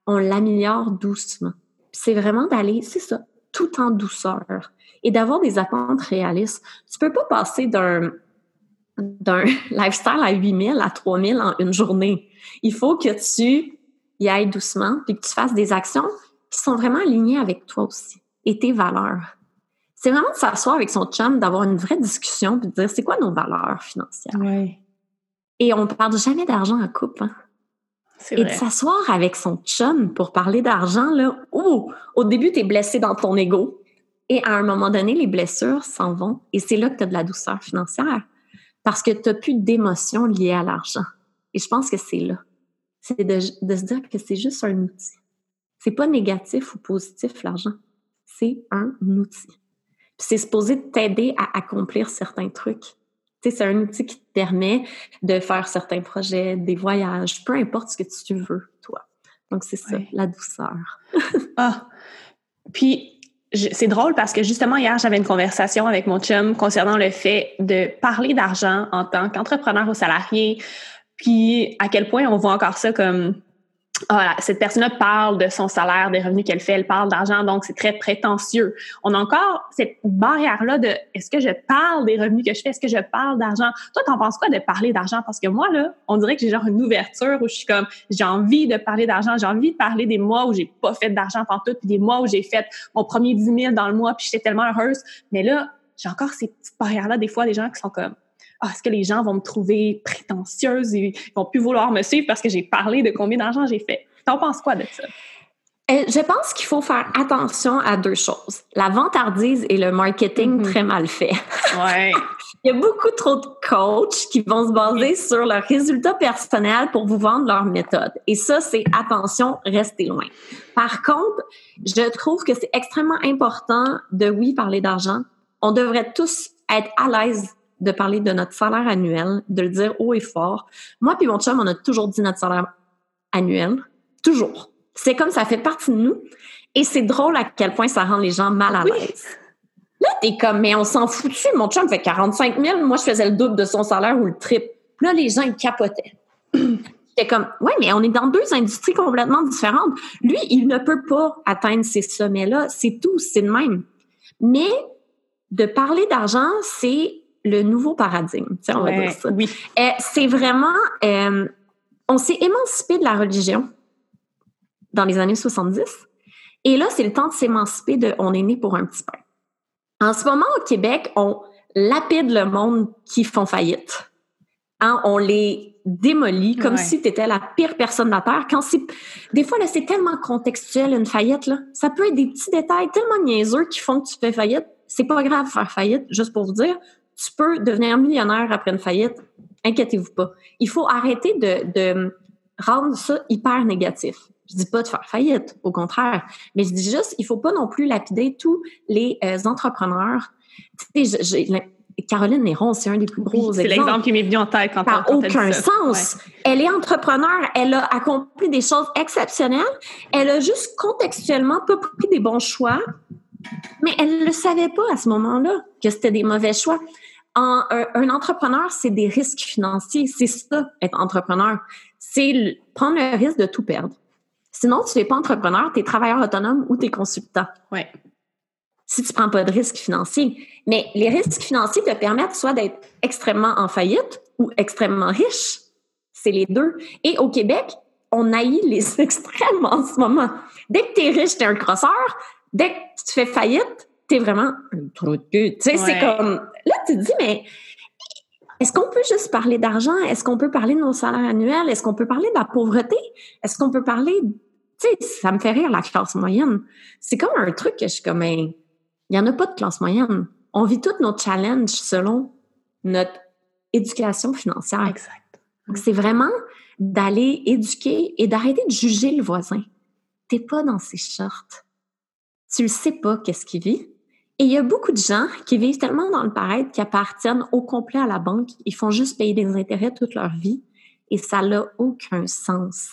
on l'améliore doucement. C'est vraiment d'aller, c'est ça, tout en douceur et d'avoir des attentes réalistes. Tu peux pas passer d'un d'un lifestyle à 8000 à 3000 en une journée. Il faut que tu y ailles doucement puis que tu fasses des actions qui sont vraiment alignées avec toi aussi et tes valeurs. C'est vraiment de s'asseoir avec son chum, d'avoir une vraie discussion puis de dire c'est quoi nos valeurs financières? Oui. Et on ne parle jamais d'argent en couple. Hein? Et de s'asseoir avec son chum pour parler d'argent, là, oh, au début, tu es blessé dans ton ego. Et à un moment donné, les blessures s'en vont. Et c'est là que tu as de la douceur financière. Parce que tu n'as plus d'émotions liées à l'argent. Et je pense que c'est là. C'est de, de, se dire que c'est juste un outil. C'est pas négatif ou positif, l'argent. C'est un outil. C'est supposé t'aider à accomplir certains trucs c'est un outil qui te permet de faire certains projets, des voyages, peu importe ce que tu veux, toi. Donc, c'est ça, la douceur. ah! Puis, c'est drôle parce que justement, hier, j'avais une conversation avec mon chum concernant le fait de parler d'argent en tant qu'entrepreneur ou salarié, puis à quel point on voit encore ça comme voilà, cette personne-là parle de son salaire, des revenus qu'elle fait, elle parle d'argent, donc c'est très prétentieux. On a encore cette barrière-là de est-ce que je parle des revenus que je fais, est-ce que je parle d'argent? Toi, t'en penses quoi de parler d'argent? Parce que moi, là, on dirait que j'ai genre une ouverture où je suis comme, j'ai envie de parler d'argent, j'ai envie de parler des mois où j'ai pas fait d'argent tout, puis des mois où j'ai fait mon premier 10 000 dans le mois, puis j'étais tellement heureuse. Mais là, j'ai encore ces petites barrières-là, des fois, des gens qui sont comme, ah, est-ce que les gens vont me trouver prétentieuse? Et ils vont plus vouloir me suivre parce que j'ai parlé de combien d'argent j'ai fait? T'en penses quoi de ça? Euh, je pense qu'il faut faire attention à deux choses. La vantardise et le marketing mm-hmm. très mal fait. Ouais. Il y a beaucoup trop de coachs qui vont se baser sur leurs résultats personnels pour vous vendre leur méthode. Et ça, c'est attention, restez loin. Par contre, je trouve que c'est extrêmement important de, oui, parler d'argent. On devrait tous être à l'aise de parler de notre salaire annuel, de le dire haut et fort. Moi puis mon chum, on a toujours dit notre salaire annuel. Toujours. C'est comme ça fait partie de nous. Et c'est drôle à quel point ça rend les gens mal à l'aise. Là, t'es comme, mais on s'en foutu. Mon chum fait 45 000. Moi, je faisais le double de son salaire ou le triple. Là, les gens, ils capotaient. J'étais comme, ouais, mais on est dans deux industries complètement différentes. Lui, il ne peut pas atteindre ces sommets-là. C'est tout, c'est le même. Mais de parler d'argent, c'est le nouveau paradigme. On va dire ça. Oui. Euh, c'est vraiment, euh, on s'est émancipé de la religion dans les années 70. Et là, c'est le temps de s'émanciper de on est né pour un petit pain. En ce moment, au Québec, on lapide le monde qui font faillite. Hein, on les démolit comme si tu étais la pire personne de la Terre. Quand des fois, c'est tellement contextuel, une faillite. Là. Ça peut être des petits détails tellement niaiseux qui font que tu fais faillite. C'est pas grave de faire faillite, juste pour vous dire. Tu peux devenir millionnaire après une faillite. Inquiétez-vous pas. Il faut arrêter de, de rendre ça hyper négatif. Je dis pas de faire faillite, au contraire. Mais je dis juste, il faut pas non plus lapider tous les euh, entrepreneurs. Tu sais, Caroline Néron, c'est un des plus gros exemples. C'est l'exemple qui m'est venu en tête quand, Ça n'a aucun sens. Elle est entrepreneur, elle a accompli des choses exceptionnelles. Elle a juste contextuellement pas pris des bons choix, mais elle ne le savait pas à ce moment-là que c'était des mauvais choix. Un, un, entrepreneur, c'est des risques financiers. C'est ça, être entrepreneur. C'est prendre le risque de tout perdre. Sinon, tu n'es pas entrepreneur, tu es travailleur autonome ou tu es consultant. Ouais. Si tu prends pas de risques financiers. Mais les risques financiers te permettent soit d'être extrêmement en faillite ou extrêmement riche. C'est les deux. Et au Québec, on haït les extrêmes en ce moment. Dès que tu es riche, tu es un crosseur. Dès que tu fais faillite, tu es vraiment un trou de cul. Tu sais, c'est comme. Tu te dis, mais est-ce qu'on peut juste parler d'argent? Est-ce qu'on peut parler de nos salaires annuels? Est-ce qu'on peut parler de la pauvreté? Est-ce qu'on peut parler tu sais, ça me fait rire la classe moyenne. C'est comme un truc que je suis comme, il n'y en a pas de classe moyenne. On vit tous nos challenges selon notre éducation financière. Exact. Donc, c'est vraiment d'aller éduquer et d'arrêter de juger le voisin. T'es pas dans ses shorts. Tu ne sais pas qu'est-ce qu'il vit. Et il y a beaucoup de gens qui vivent tellement dans le paraître qui appartiennent au complet à la banque. Ils font juste payer des intérêts toute leur vie et ça n'a aucun sens.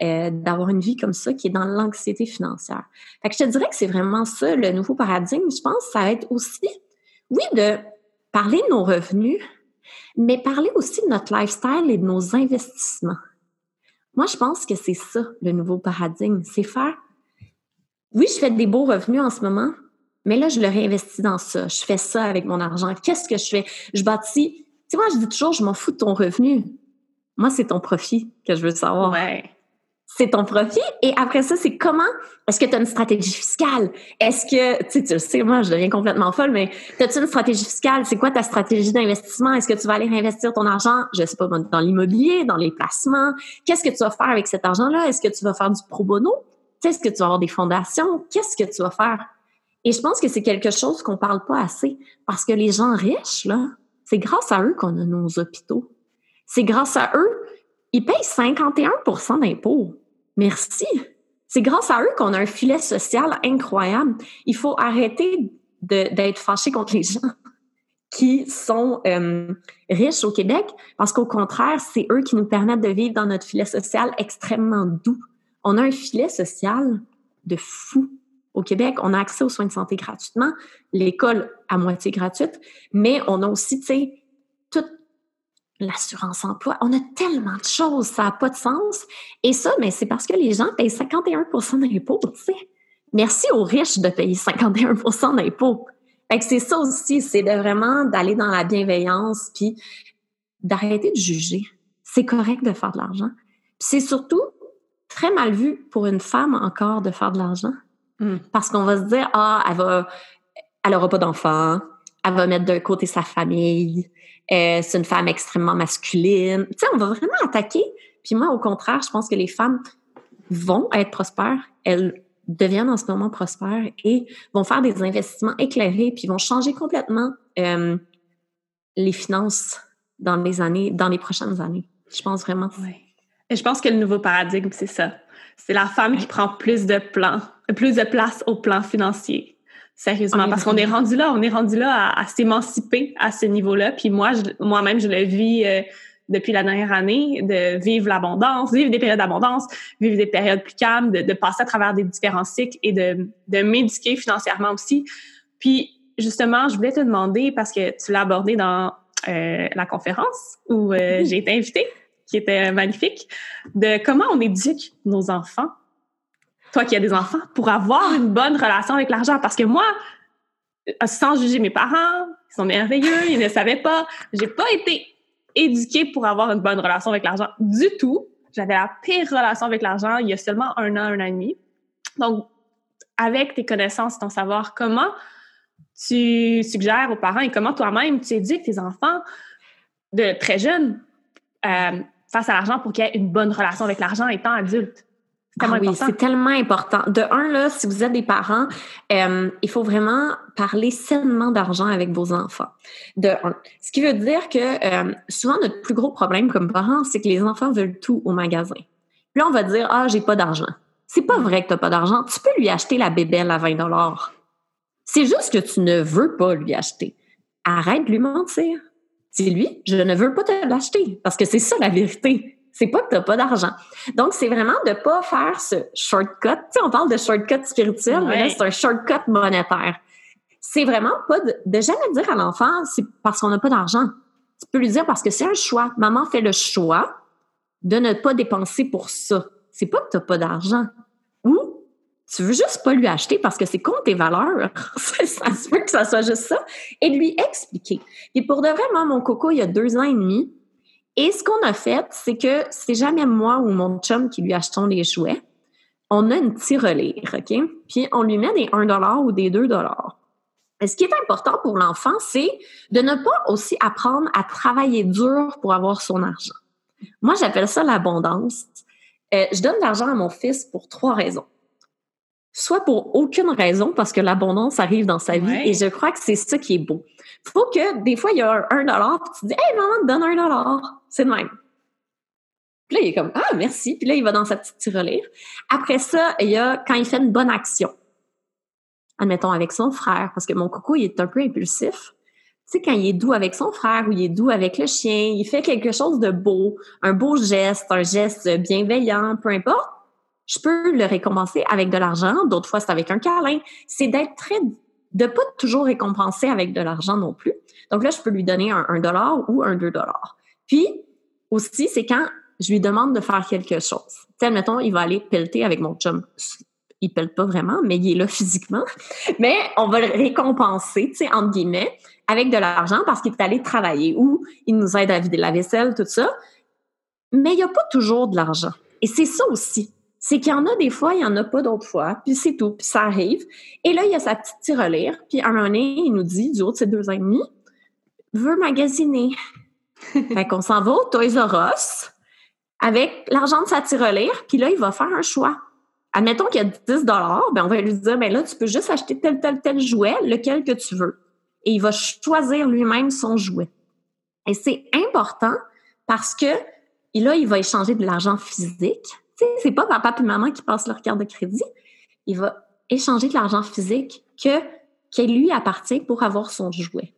Euh, d'avoir une vie comme ça qui est dans l'anxiété financière. Fait que je te dirais que c'est vraiment ça le nouveau paradigme. Je pense que ça va être aussi oui, de parler de nos revenus, mais parler aussi de notre lifestyle et de nos investissements. Moi, je pense que c'est ça, le nouveau paradigme. C'est faire, oui, je fais des beaux revenus en ce moment, mais là, je le réinvestis dans ça. Je fais ça avec mon argent. Qu'est-ce que je fais? Je bâtis. Tu sais, moi, je dis toujours, je m'en fous de ton revenu. Moi, c'est ton profit que je veux savoir. Ouais c'est ton profit. Et après ça, c'est comment? Est-ce que tu as une stratégie fiscale? Est-ce que, tu sais, tu sais, moi, je deviens complètement folle, mais as-tu une stratégie fiscale? C'est quoi ta stratégie d'investissement? Est-ce que tu vas aller réinvestir ton argent, je sais pas, dans l'immobilier, dans les placements? Qu'est-ce que tu vas faire avec cet argent-là? Est-ce que tu vas faire du pro bono? Est-ce que tu vas avoir des fondations? Qu'est-ce que tu vas faire? Et je pense que c'est quelque chose qu'on parle pas assez parce que les gens riches, là, c'est grâce à eux qu'on a nos hôpitaux. C'est grâce à eux ils payent 51% d'impôts. Merci. C'est grâce à eux qu'on a un filet social incroyable. Il faut arrêter d'être fâché contre les gens qui sont euh, riches au Québec, parce qu'au contraire, c'est eux qui nous permettent de vivre dans notre filet social extrêmement doux. On a un filet social de fou. Au Québec, on a accès aux soins de santé gratuitement, l'école à moitié gratuite, mais on a aussi, tu sais, l'assurance emploi. On a tellement de choses, ça n'a pas de sens. Et ça, mais c'est parce que les gens payent 51 d'impôts, tu sais. Merci aux riches de payer 51 d'impôts. Fait que c'est ça aussi, c'est de vraiment d'aller dans la bienveillance puis d'arrêter de juger. C'est correct de faire de l'argent. c'est surtout très mal vu pour une femme encore de faire de l'argent. Hmm. Parce qu'on va se dire, ah, elle va, elle aura pas d'enfants, elle va mettre d'un côté sa famille, euh, c'est une femme extrêmement masculine. Tu sais, on va vraiment attaquer. Puis moi, au contraire, je pense que les femmes vont être prospères. Elles deviennent en ce moment prospères et vont faire des investissements éclairés, puis vont changer complètement euh, les finances dans les années, dans les prochaines années. Je pense vraiment. Oui. Et je pense que le nouveau paradigme, c'est ça. C'est la femme qui prend plus de plans, plus de place au plan financier. Sérieusement, parce qu'on est rendu là, on est rendu là à, s'émanciper à ce niveau-là. Puis moi, moi-même, je le vis euh, depuis la dernière année, de vivre l'abondance, vivre des périodes d'abondance, vivre des périodes plus calmes, de, passer à travers des différents cycles et de, de m'éduquer financièrement aussi. Puis justement, je voulais te demander, parce que tu l'as abordé dans euh, la conférence où euh, j'ai été invitée, qui était magnifique, de comment on éduque nos enfants toi qui as des enfants, pour avoir une bonne relation avec l'argent. Parce que moi, sans juger mes parents, ils sont merveilleux, ils ne savaient pas, j'ai pas été éduquée pour avoir une bonne relation avec l'argent du tout. J'avais la pire relation avec l'argent il y a seulement un an, un an et demi. Donc, avec tes connaissances, ton savoir, comment tu suggères aux parents et comment toi-même tu éduques tes enfants de très jeunes euh, face à l'argent pour qu'ils aient une bonne relation avec l'argent étant adultes? Ah oui, c'est tellement important. De un, là, si vous êtes des parents, euh, il faut vraiment parler sainement d'argent avec vos enfants. De un. Ce qui veut dire que euh, souvent, notre plus gros problème comme parents, c'est que les enfants veulent tout au magasin. Puis là, on va dire, ah, j'ai pas d'argent. C'est pas vrai que t'as pas d'argent. Tu peux lui acheter la bébelle à 20 C'est juste que tu ne veux pas lui acheter. Arrête de lui mentir. Dis-lui, je ne veux pas te l'acheter parce que c'est ça la vérité. C'est pas que tu n'as pas d'argent. Donc, c'est vraiment de pas faire ce shortcut. Tu sais, on parle de shortcut spirituel, mais là, c'est un shortcut monétaire. C'est vraiment pas de, jamais dire à l'enfant, c'est parce qu'on n'a pas d'argent. Tu peux lui dire parce que c'est un choix. Maman fait le choix de ne pas dépenser pour ça. C'est pas que tu n'as pas d'argent. Ou tu veux juste pas lui acheter parce que c'est contre tes valeurs. ça se peut que ça soit juste ça. Et lui expliquer. Et pour de vrai, moi, mon coco, il y a deux ans et demi, et ce qu'on a fait, c'est que c'est jamais moi ou mon chum qui lui achetons les jouets. On a une tirelire, OK? Puis on lui met des 1 ou des 2 et ce qui est important pour l'enfant, c'est de ne pas aussi apprendre à travailler dur pour avoir son argent. Moi, j'appelle ça l'abondance. Euh, je donne de l'argent à mon fils pour trois raisons. Soit pour aucune raison, parce que l'abondance arrive dans sa vie, et je crois que c'est ça qui est beau faut que des fois, il y a un dollar, puis tu dis, hey, maman, donne un dollar. C'est le même. Puis là, il est comme, ah, merci. Puis là, il va dans sa petite tirelire. Après ça, il y a quand il fait une bonne action. Admettons avec son frère, parce que mon coucou, il est un peu impulsif. Tu sais, quand il est doux avec son frère ou il est doux avec le chien, il fait quelque chose de beau, un beau geste, un geste bienveillant, peu importe, je peux le récompenser avec de l'argent. D'autres fois, c'est avec un câlin. C'est d'être très de pas toujours récompenser avec de l'argent non plus. Donc là, je peux lui donner un, dollar ou un deux dollars. Puis aussi, c'est quand je lui demande de faire quelque chose. Tu mettons, il va aller pelleter avec mon chum. Il pèle pas vraiment, mais il est là physiquement. Mais on va le récompenser, tu sais, entre guillemets, avec de l'argent parce qu'il est allé travailler ou il nous aide à vider la vaisselle, tout ça. Mais il n'y a pas toujours de l'argent. Et c'est ça aussi. C'est qu'il y en a des fois, il n'y en a pas d'autres fois, puis c'est tout, puis ça arrive. Et là, il y a sa petite tirelire, puis à un moment donné, il nous dit, du haut de ses deux ans et demi, veut magasiner. fait qu'on s'en va au Toys R Us avec l'argent de sa tirelire, puis là, il va faire un choix. Admettons qu'il y a 10 ben on va lui dire, ben là, tu peux juste acheter tel, tel, tel jouet, lequel que tu veux. Et il va choisir lui-même son jouet. Et c'est important parce que là, il va échanger de l'argent physique. Tu sais, c'est pas papa et maman qui passent leur carte de crédit. Il va échanger de l'argent physique que, qui lui appartient pour avoir son jouet.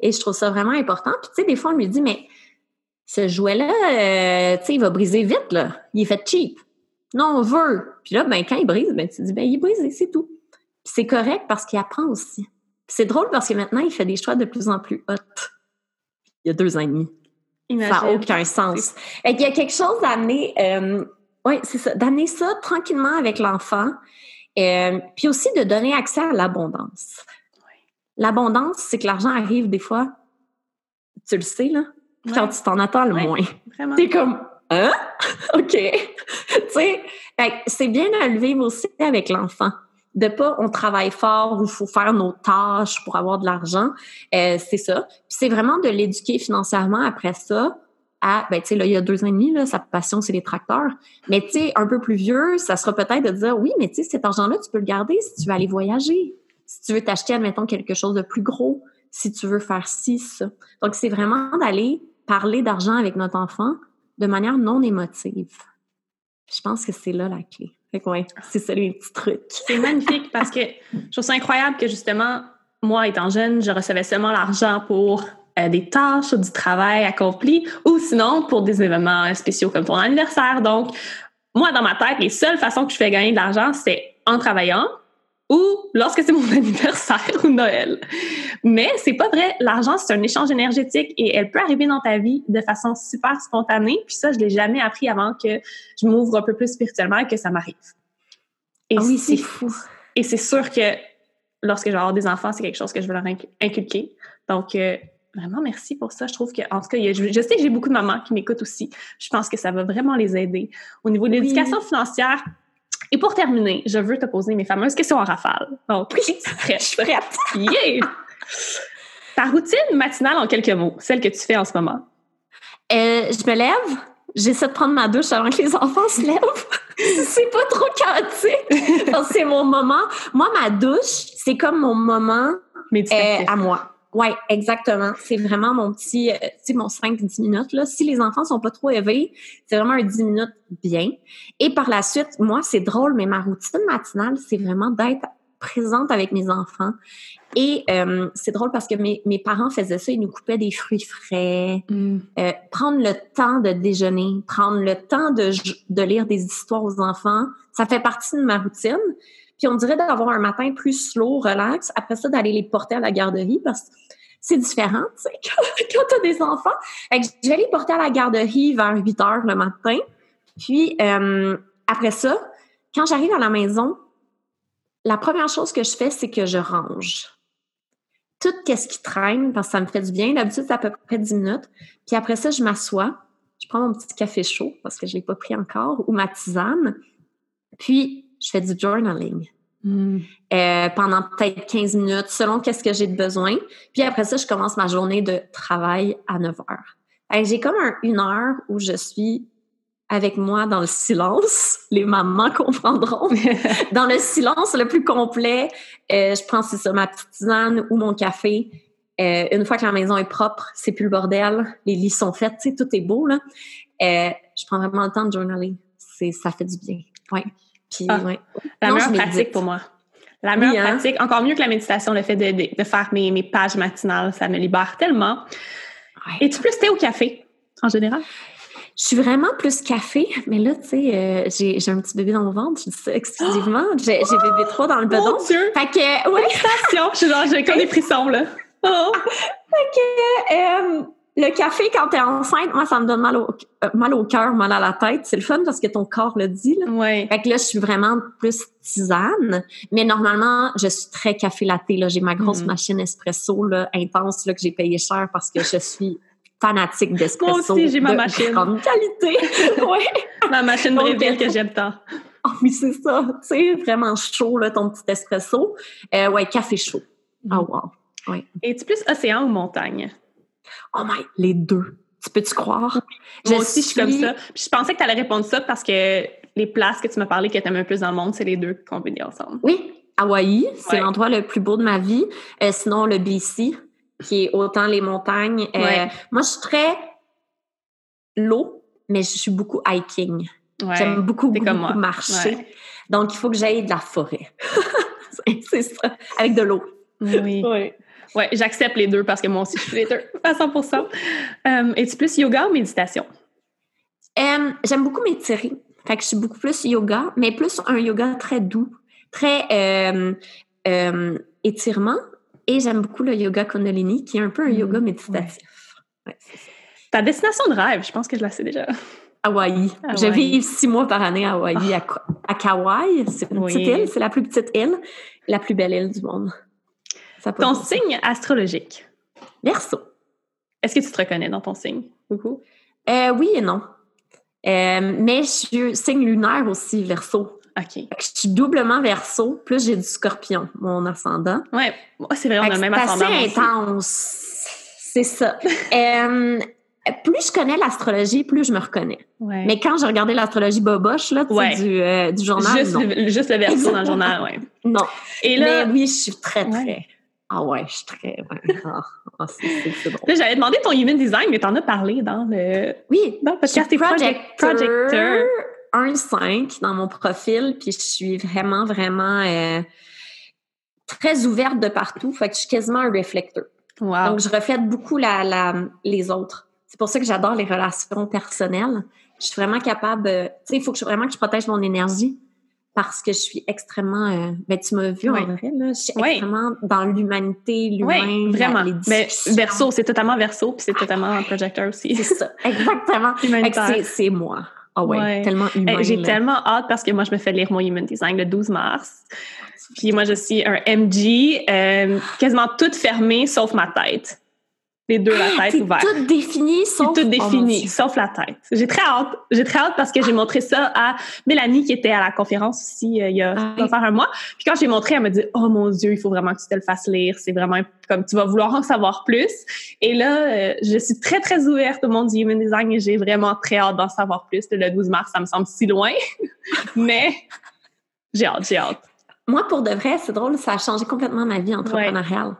Et je trouve ça vraiment important. Puis, tu sais, des fois, on lui dit, mais ce jouet-là, euh, tu sais, il va briser vite, là. Il est fait cheap. Non, on veut. Puis là, ben, quand il brise, ben, tu dis, ben, il est brisé, c'est tout. Puis c'est correct parce qu'il apprend aussi. c'est drôle parce que maintenant, il fait des choix de plus en plus hot. Il y a deux ans et demi. Ça n'a aucun sens. Il y a quelque chose d'amener, euh, oui, c'est ça, d'amener ça tranquillement avec l'enfant. Euh, puis aussi de donner accès à l'abondance. L'abondance, c'est que l'argent arrive des fois, tu le sais, là, quand tu t'en attends le moins. T'es comme, hein? OK. tu sais, c'est bien de le vivre aussi avec l'enfant. De pas, on travaille fort ou il faut faire nos tâches pour avoir de l'argent. Euh, c'est ça. Puis c'est vraiment de l'éduquer financièrement après ça à, ben, tu sais, là, il y a deux ans et demi, là, sa passion, c'est les tracteurs. Mais, tu sais, un peu plus vieux, ça sera peut-être de dire, oui, mais, tu sais, cet argent-là, tu peux le garder si tu veux aller voyager si tu veux t'acheter, admettons, quelque chose de plus gros, si tu veux faire ci, ça. Donc, c'est vraiment d'aller parler d'argent avec notre enfant de manière non émotive. Je pense que c'est là la clé. Fait que ouais, c'est ça les petits trucs. C'est magnifique parce que je trouve ça incroyable que justement, moi étant jeune, je recevais seulement l'argent pour euh, des tâches ou du travail accompli ou sinon pour des événements spéciaux comme ton anniversaire. Donc, moi, dans ma tête, les seules façons que je fais gagner de l'argent, c'est en travaillant ou lorsque c'est mon anniversaire ou Noël. Mais c'est pas vrai. L'argent, c'est un échange énergétique et elle peut arriver dans ta vie de façon super spontanée. Puis ça, je l'ai jamais appris avant que je m'ouvre un peu plus spirituellement et que ça m'arrive. Et ah oui, c'est fou. Et c'est sûr que lorsque je vais avoir des enfants, c'est quelque chose que je veux leur inculquer. Donc, euh, vraiment, merci pour ça. Je trouve que, en tout cas, je, sais que j'ai beaucoup de mamans qui m'écoutent aussi. Je pense que ça va vraiment les aider. Au niveau de l'éducation financière, et pour terminer, je veux te poser mes fameuses questions en rafale. Donc, oui, je suis prête. yeah! Ta routine matinale en quelques mots, celle que tu fais en ce moment. Euh, je me lève, j'essaie de prendre ma douche avant que les enfants se lèvent. c'est pas trop chaotique. c'est mon moment. Moi, ma douche, c'est comme mon moment euh, à moi. Oui, exactement. C'est vraiment mon petit, euh, tu mon 5-10 minutes. Là. Si les enfants sont pas trop élevés, c'est vraiment un 10 minutes bien. Et par la suite, moi, c'est drôle, mais ma routine matinale, c'est vraiment d'être présente avec mes enfants. Et euh, c'est drôle parce que mes, mes, parents faisaient ça, ils nous coupaient des fruits frais, mm. euh, prendre le temps de déjeuner, prendre le temps de, de lire des histoires aux enfants, ça fait partie de ma routine. Puis on dirait d'avoir un matin plus slow, relax. Après ça, d'aller les porter à la garderie parce que c'est différent, tu sais, quand, tu as des enfants. je vais les porter à la garderie vers 8 heures le matin. Puis euh, après ça, quand j'arrive à la maison, la première chose que je fais, c'est que je range. Tout ce qui traîne, parce que ça me fait du bien. D'habitude, c'est à peu près 10 minutes. Puis après ça, je m'assois. Je prends mon petit café chaud parce que je ne l'ai pas pris encore, ou ma tisane. Puis, je fais du journaling. Hmm. Euh, pendant peut-être 15 minutes, selon qu'est-ce que j'ai de besoin. Puis après ça, je commence ma journée de travail à 9 heures. J'ai comme une heure où je suis avec moi dans le silence. Les mamans comprendront. dans le silence le plus complet, euh, je prends ça, ma petite tisane ou mon café. Euh, une fois que la maison est propre, c'est plus le bordel, les lits sont faits, tout est beau là. je prends vraiment le temps de journaling. C'est, ça fait du bien. Ouais. Ah, la meilleure pratique pour moi. La meilleure hein? pratique, encore mieux que la méditation, le fait de, de, faire mes, mes, pages matinales, ça me libère tellement. Es-tu plus thé ou café, en général? Je suis vraiment plus café, mais là, tu sais, euh, j'ai, j'ai un petit bébé dans mon ventre, je dis ça exclusivement. J'ai, j'ai bébé 3 dans le bedon. Mon Dieu! Fait que, ouais. Félicitations! Je suis genre, j'ai comme des frissons, là. Oh. Fait que, euh, le café, quand t'es enceinte, moi, ça me donne mal au, euh, mal au cœur, mal à la tête. C'est le fun parce que ton corps le dit, là. Ouais. Fait que là, je suis vraiment plus tisane. Mais normalement, je suis très café latte. Là. J'ai ma grosse Mhm. machine espresso là, intense là, que j'ai payé cher parce que je suis fanatique d'espresso. Moi aussi, j'ai ma machine. grande qualité. ouais. Ma machine Breville que euh, j'aime tant. Oh, oui, c'est ça. Tu sais, vraiment chaud, là, ton petit espresso. Euh, ouais, café chaud. Mhm. Oh, wow. Es-tu plus océan ou montagne? Oh my, les deux. Tu peux-tu croire? Moi aussi, je suis comme ça. Puis je pensais que tu allais répondre ça parce que les places que tu m'as parlé que tu aimes un plus dans le monde, c'est les deux combinés ensemble. Oui, Hawaï, c'est Ouais. l'endroit le plus beau de ma vie. Euh, sinon, le BC, qui est autant les montagnes. Euh, Ouais. Moi, je suis très l'eau, mais je suis beaucoup hiking. Ouais. J'aime beaucoup, beaucoup, comme moi. beaucoup marcher. Ouais. Donc, il faut que j'aille de la forêt. C'est- c'est ça, avec de l'eau. Oui. Ouais, j'accepte les deux parce que moi aussi, je suis les deux à 100 euh, Es-tu plus yoga ou méditation? Euh, J'aime beaucoup m'étirer. Fait que je suis beaucoup plus yoga, mais plus un yoga très doux, très euh, euh, étirement. Et j'aime beaucoup le yoga Kundalini, qui est un peu un Mm, yoga méditatif. Ouais. Ta destination de rêve, je pense que je la sais déjà. Hawaï. Hawaï. Je vis six mois par année à Hawaï, à, Ka- à Kauai. C'est une Oui. petite île, c'est la plus petite île, la plus belle île du monde. Ça Ton sens. signe astrologique, Verseau. est-ce que tu te reconnais dans ton signe? Beaucoup. Euh, oui et non. Euh, mais je suis signe lunaire aussi, Verseau. OK. Je suis doublement Verseau, plus j'ai du Scorpion, mon ascendant. Ouais, moi, c'est vrai, on a le même c'est ascendant. moi assez intense. C'est ça. Euh, plus je connais l'astrologie, plus je me reconnais. Ouais. Mais quand j'ai regardé l'astrologie boboche là, Ouais. du, euh, du journal, juste, non. le, juste le verso dans le journal, ouais. non. Et là, Mais oui, je suis très, très. Ouais. Ah ouais, je suis très. ouais. Ah, ah, c'est- là, j'avais demandé ton human design, mais t'en as parlé dans le, Oui, dans le je suis podcast. T'es project, projecteur. 1.5 dans mon profil, puis je suis vraiment, vraiment euh, très ouverte de partout. Fait que je suis quasiment un réflecteur. Wow. Donc, je reflète beaucoup la, la- les autres. C'est pour ça que j'adore les relations personnelles. Je suis vraiment capable. euh, tu sais, il faut que je, vraiment que je protège mon énergie parce que je suis extrêmement. euh, ben, tu m'as vu Ouais. en vrai, là. Je suis Ouais. extrêmement dans l'humanité, l'humain. Oui, vraiment. les Mais discussions. verso, c'est totalement verso, puis c'est totalement projecteur aussi. C'est ça, exactement. C'est- moi. Ah ouais, Ouais. tellement humain. J'ai tellement hâte parce que moi, je me fais lire mon Human Design le 12 mars. Puis moi, je suis un MG, euh, quasiment toute fermée sauf ma tête. Les deux, la tête ouverte. tout défini, sauf... tout défini, sauf la tête. J'ai très hâte. J'ai très hâte parce que j'ai montré ça à Mélanie qui était à la conférence aussi euh, il y a Ah faire un mois. Puis quand j'ai montré, elle m'a dit "Oh mon dieu, il faut vraiment que tu te le fasses lire, c'est vraiment comme tu vas vouloir en savoir plus." Et là, euh, je suis très très ouverte au monde du human design et j'ai vraiment très hâte d'en savoir plus. Le 12 mars, ça me semble si loin, mais j'ai hâte, j'ai hâte. Moi, pour de vrai, c'est drôle, ça a changé complètement ma vie entrepreneuriale.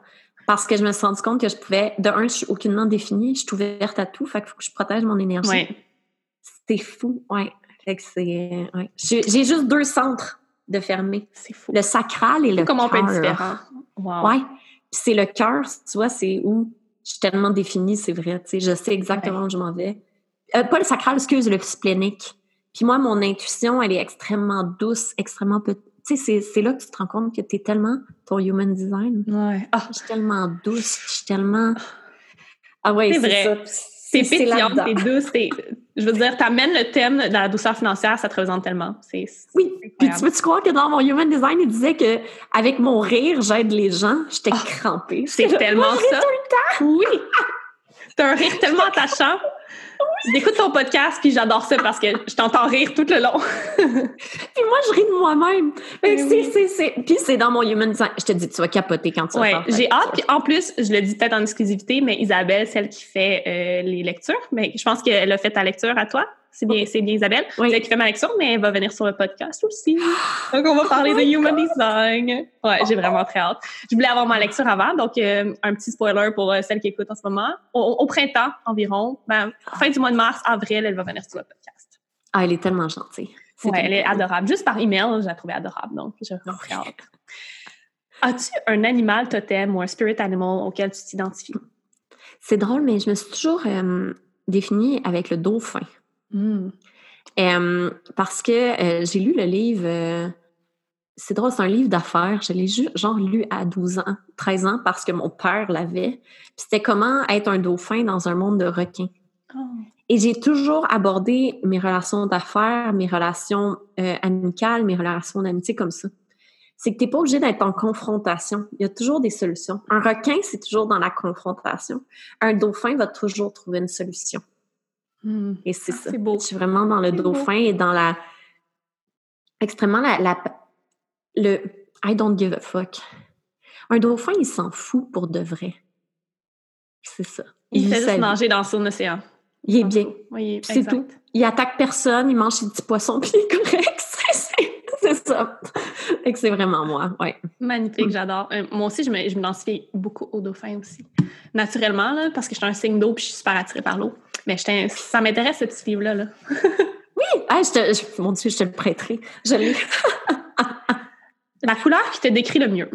Parce que je me suis rendu compte que je pouvais, de un, je suis aucunement définie, je suis ouverte à tout, fait qu'il faut que je protège mon énergie. Ouais. C'est fou, ouais. Fait que c'est, ouais. J'ai juste deux centres de fermés. C'est fou. Le sacral et le Comment on peut être cœur. différent? Wow. Ouais. Puis c'est le cœur, tu vois, c'est où je suis tellement définie, c'est vrai. Tu sais, je sais exactement où je m'en vais. Euh, pas le sacral, excuse, le splénique. Puis moi, mon intuition, elle est extrêmement douce, extrêmement petite. Tu sais, c'est- là que tu te rends compte que tu es tellement ton human design. Ouais. Ah, Je suis tellement douce, je suis tellement. Ah ouais, C'est vrai. ça. C'est pétillante, t'es douce. Je veux dire, t'amènes le thème de la douceur financière, ça te représente tellement. C'est... Oui, puis tu peux-tu croire que dans mon human design, il disait que avec mon rire, j'aide les gens. J'étais Ah, crampée. C'est tellement Moi, je ris ça. Oui. T'as un rire tellement attachant. J'écoute ton podcast, puis j'adore ça parce que je t'entends rire tout le long. Puis moi, je ris de moi-même. Eh oui. Puis c'est dans mon human design. Je te dis, tu vas capoter quand tu vas Ouais, faire j'ai hâte. Puis en plus, je le dis peut-être en exclusivité, mais Isabelle, celle qui fait euh, les lectures, mais je pense qu'elle a fait ta lecture à toi. C'est bien, c'est bien Isabelle. Oui. Celle qui fait ma lecture, mais elle va venir sur le podcast aussi. Donc, on va parler Oh de my Human Design. Ouais, j'ai vraiment très hâte. Je voulais avoir ma lecture avant, donc euh, un petit spoiler pour euh, celles qui écoutent en ce moment. Au, au printemps environ, ben, fin du mois de mars, avril, elle va venir sur le podcast. Ah, elle est tellement gentille. C'est Ouais, elle est adorable. Juste par email, je la trouvais adorable, donc j'ai vraiment très hâte. As-tu un animal totem ou un spirit animal auquel tu t'identifies? C'est drôle, mais je me suis toujours euh, définie avec le dauphin. Hmm. parce que j'ai lu le livre c'est drôle, c'est un livre d'affaires. Je l'ai genre lu à 12 ans, 13 ans, parce que mon père l'avait. C'était comment être un dauphin dans un monde de requins. Oh. Et j'ai toujours abordé mes relations d'affaires, mes relations euh, amicales, mes relations d'amitié comme ça. C'est que tu n'es pas obligé d'être en confrontation. Il y a toujours des solutions. Un requin, c'est toujours dans la confrontation. Un dauphin va toujours trouver une solution. Hmm. Et c'est ah, ça. Beau. Je suis vraiment dans le dauphin et dans la extrêmement la, le I don't give a fuck. Un dauphin, il s'en fout pour de vrai. C'est ça. Il, fait juste manger dans son océan. Il est bien. Oui, c'est tout. Il attaque personne, il mange ses petits poissons, puis il est correct. c'est ça. Et c'est vraiment moi, ouais. Magnifique, j'adore. Euh, moi aussi, je me, je m'identifie beaucoup au dauphin aussi. Naturellement, là, parce que je suis un signe d'eau puis je suis super attirée par l'eau. Mais ça m'intéresse, ce petit livre-là. Là. oui! Ah, je te, mon Dieu, je te le prêterai. Je l'ai. La couleur qui te décrit le mieux.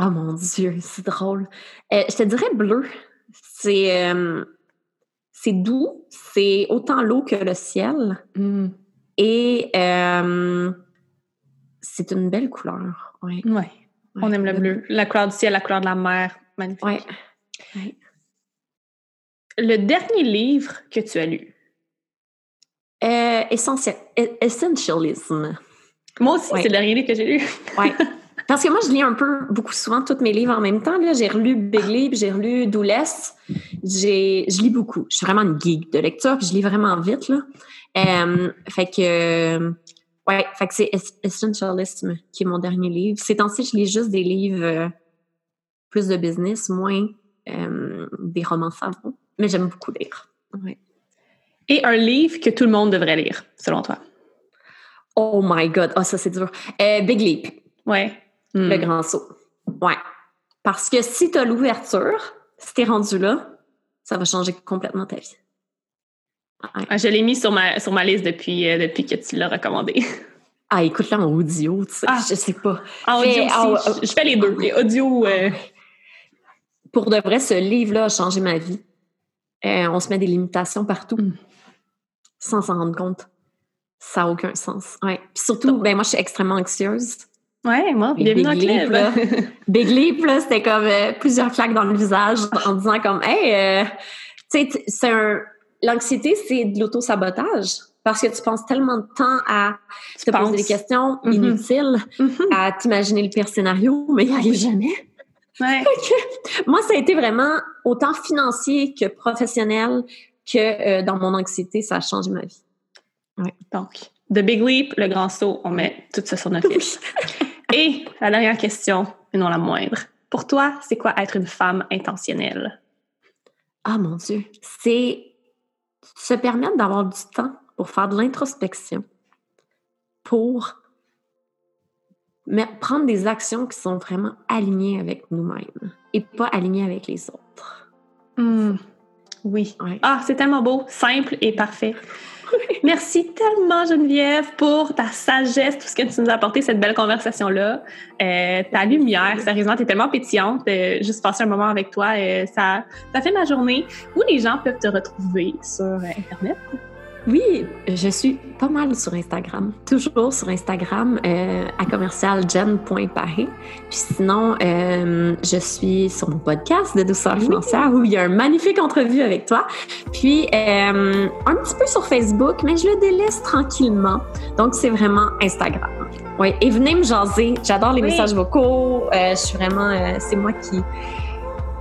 Oh mon Dieu, c'est drôle. Euh, je te dirais bleu. C'est euh, c'est doux, c'est autant l'eau que le ciel. Mm. Et euh, c'est une belle couleur. Oui. Ouais. On aime le bleu. La couleur du ciel, la couleur de la mer. Magnifique. Ouais. Le dernier livre que tu as lu? essentiel, Essentialism. Moi aussi, c'est le dernier livre que j'ai lu. oui. Parce que moi, je lis un peu, beaucoup souvent, tous mes livres en même temps. J'ai relu Big Leap, j'ai relu Douless. Je lis beaucoup. Je suis vraiment une geek de lecture, puis je lis vraiment vite. Là. Euh, fait que, ouais, fait que c'est Essentialism qui est mon dernier livre. Ces temps-ci, je lis juste des livres euh, plus de business, moins euh, des romans savants. Mais j'aime beaucoup lire. Ouais. Et un livre que tout le monde devrait lire, selon toi? Oh my God. Ah, ça, c'est dur. Euh, Big Leap. Ouais. Le hmm. grand saut. Ouais. Parce que si tu as l'ouverture, si tu es rendu là, ça va changer complètement ta vie. Ah, je l'ai mis sur ma, sur ma liste depuis, euh, depuis que tu l'as recommandé. Ah, écoute-la en audio, tu sais. Ah. je sais pas. En audio aussi. je, fais les deux. Les audio. Euh, Pour de vrai, ce livre-là a changé ma vie. On se met des limitations partout hmm. sans s'en rendre compte. Ça n'a aucun sens. Ouais. Puis surtout, ben moi, je suis extrêmement anxieuse. Ouais, moi, bienvenue dans le Là, Big Leap, là, c'était comme euh, plusieurs claques dans le visage en disant comme, hey, euh, tu sais, c'est un... L'anxiété, c'est de l'auto-sabotage parce que tu penses tellement de temps à te poser des questions mm-hmm. inutiles, mm-hmm. à t'imaginer le pire scénario, mais il n'y arrive jamais. Ouais. moi, ça a été vraiment autant financier que professionnel que euh, dans mon anxiété, ça a changé ma vie. Donc, The Big Leap, le grand saut, on met tout ça sur notre liste. Et la dernière question, et non la moindre. Pour toi, c'est quoi être une femme intentionnelle? Ah mon Dieu, c'est se permettre d'avoir du temps pour faire de l'introspection, pour prendre des actions qui sont vraiment alignées avec nous-mêmes et pas alignées avec les autres. Hmm. Oui. Ah, c'est tellement beau, simple et parfait. Merci tellement, Geneviève, pour ta sagesse, tout ce que tu nous as apporté, cette belle conversation-là. Euh, ta lumière, sérieusement, tu es tellement pétillante. Euh, juste passer un moment avec toi, euh, ça, ça fait ma journée. Où les gens peuvent te retrouver sur Internet? Oui, je suis pas mal sur Instagram, toujours sur Instagram euh, à commercialgen.paris. Puis sinon, euh, je suis sur mon podcast de douceur financière où il y a une magnifique entrevue avec toi. Puis euh, un petit peu sur Facebook, mais je le délaisse tranquillement. Donc c'est vraiment Instagram. Oui, et venez me jaser. J'adore les messages vocaux. je suis vraiment, c'est moi qui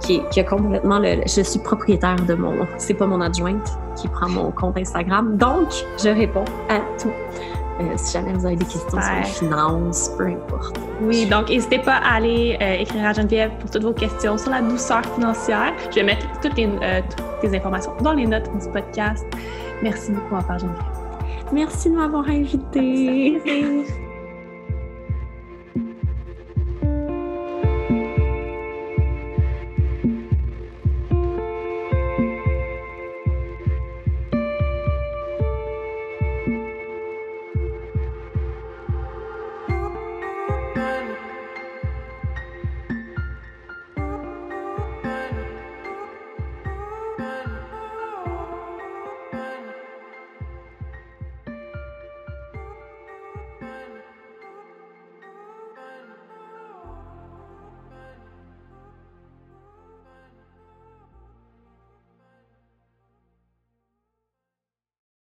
qui, a complètement le. Je suis propriétaire de mon. C'est pas mon adjointe qui prend mon compte Instagram. Donc, je réponds à tout. Euh, si jamais vous avez des questions sur les finances, peu importe. Oui, donc n'hésitez pas à aller euh, écrire à Geneviève pour toutes vos questions sur la douceur financière. Je vais mettre toutes les, euh, toutes les informations dans les notes du podcast. Merci beaucoup encore, Geneviève. Merci de m'avoir invitée.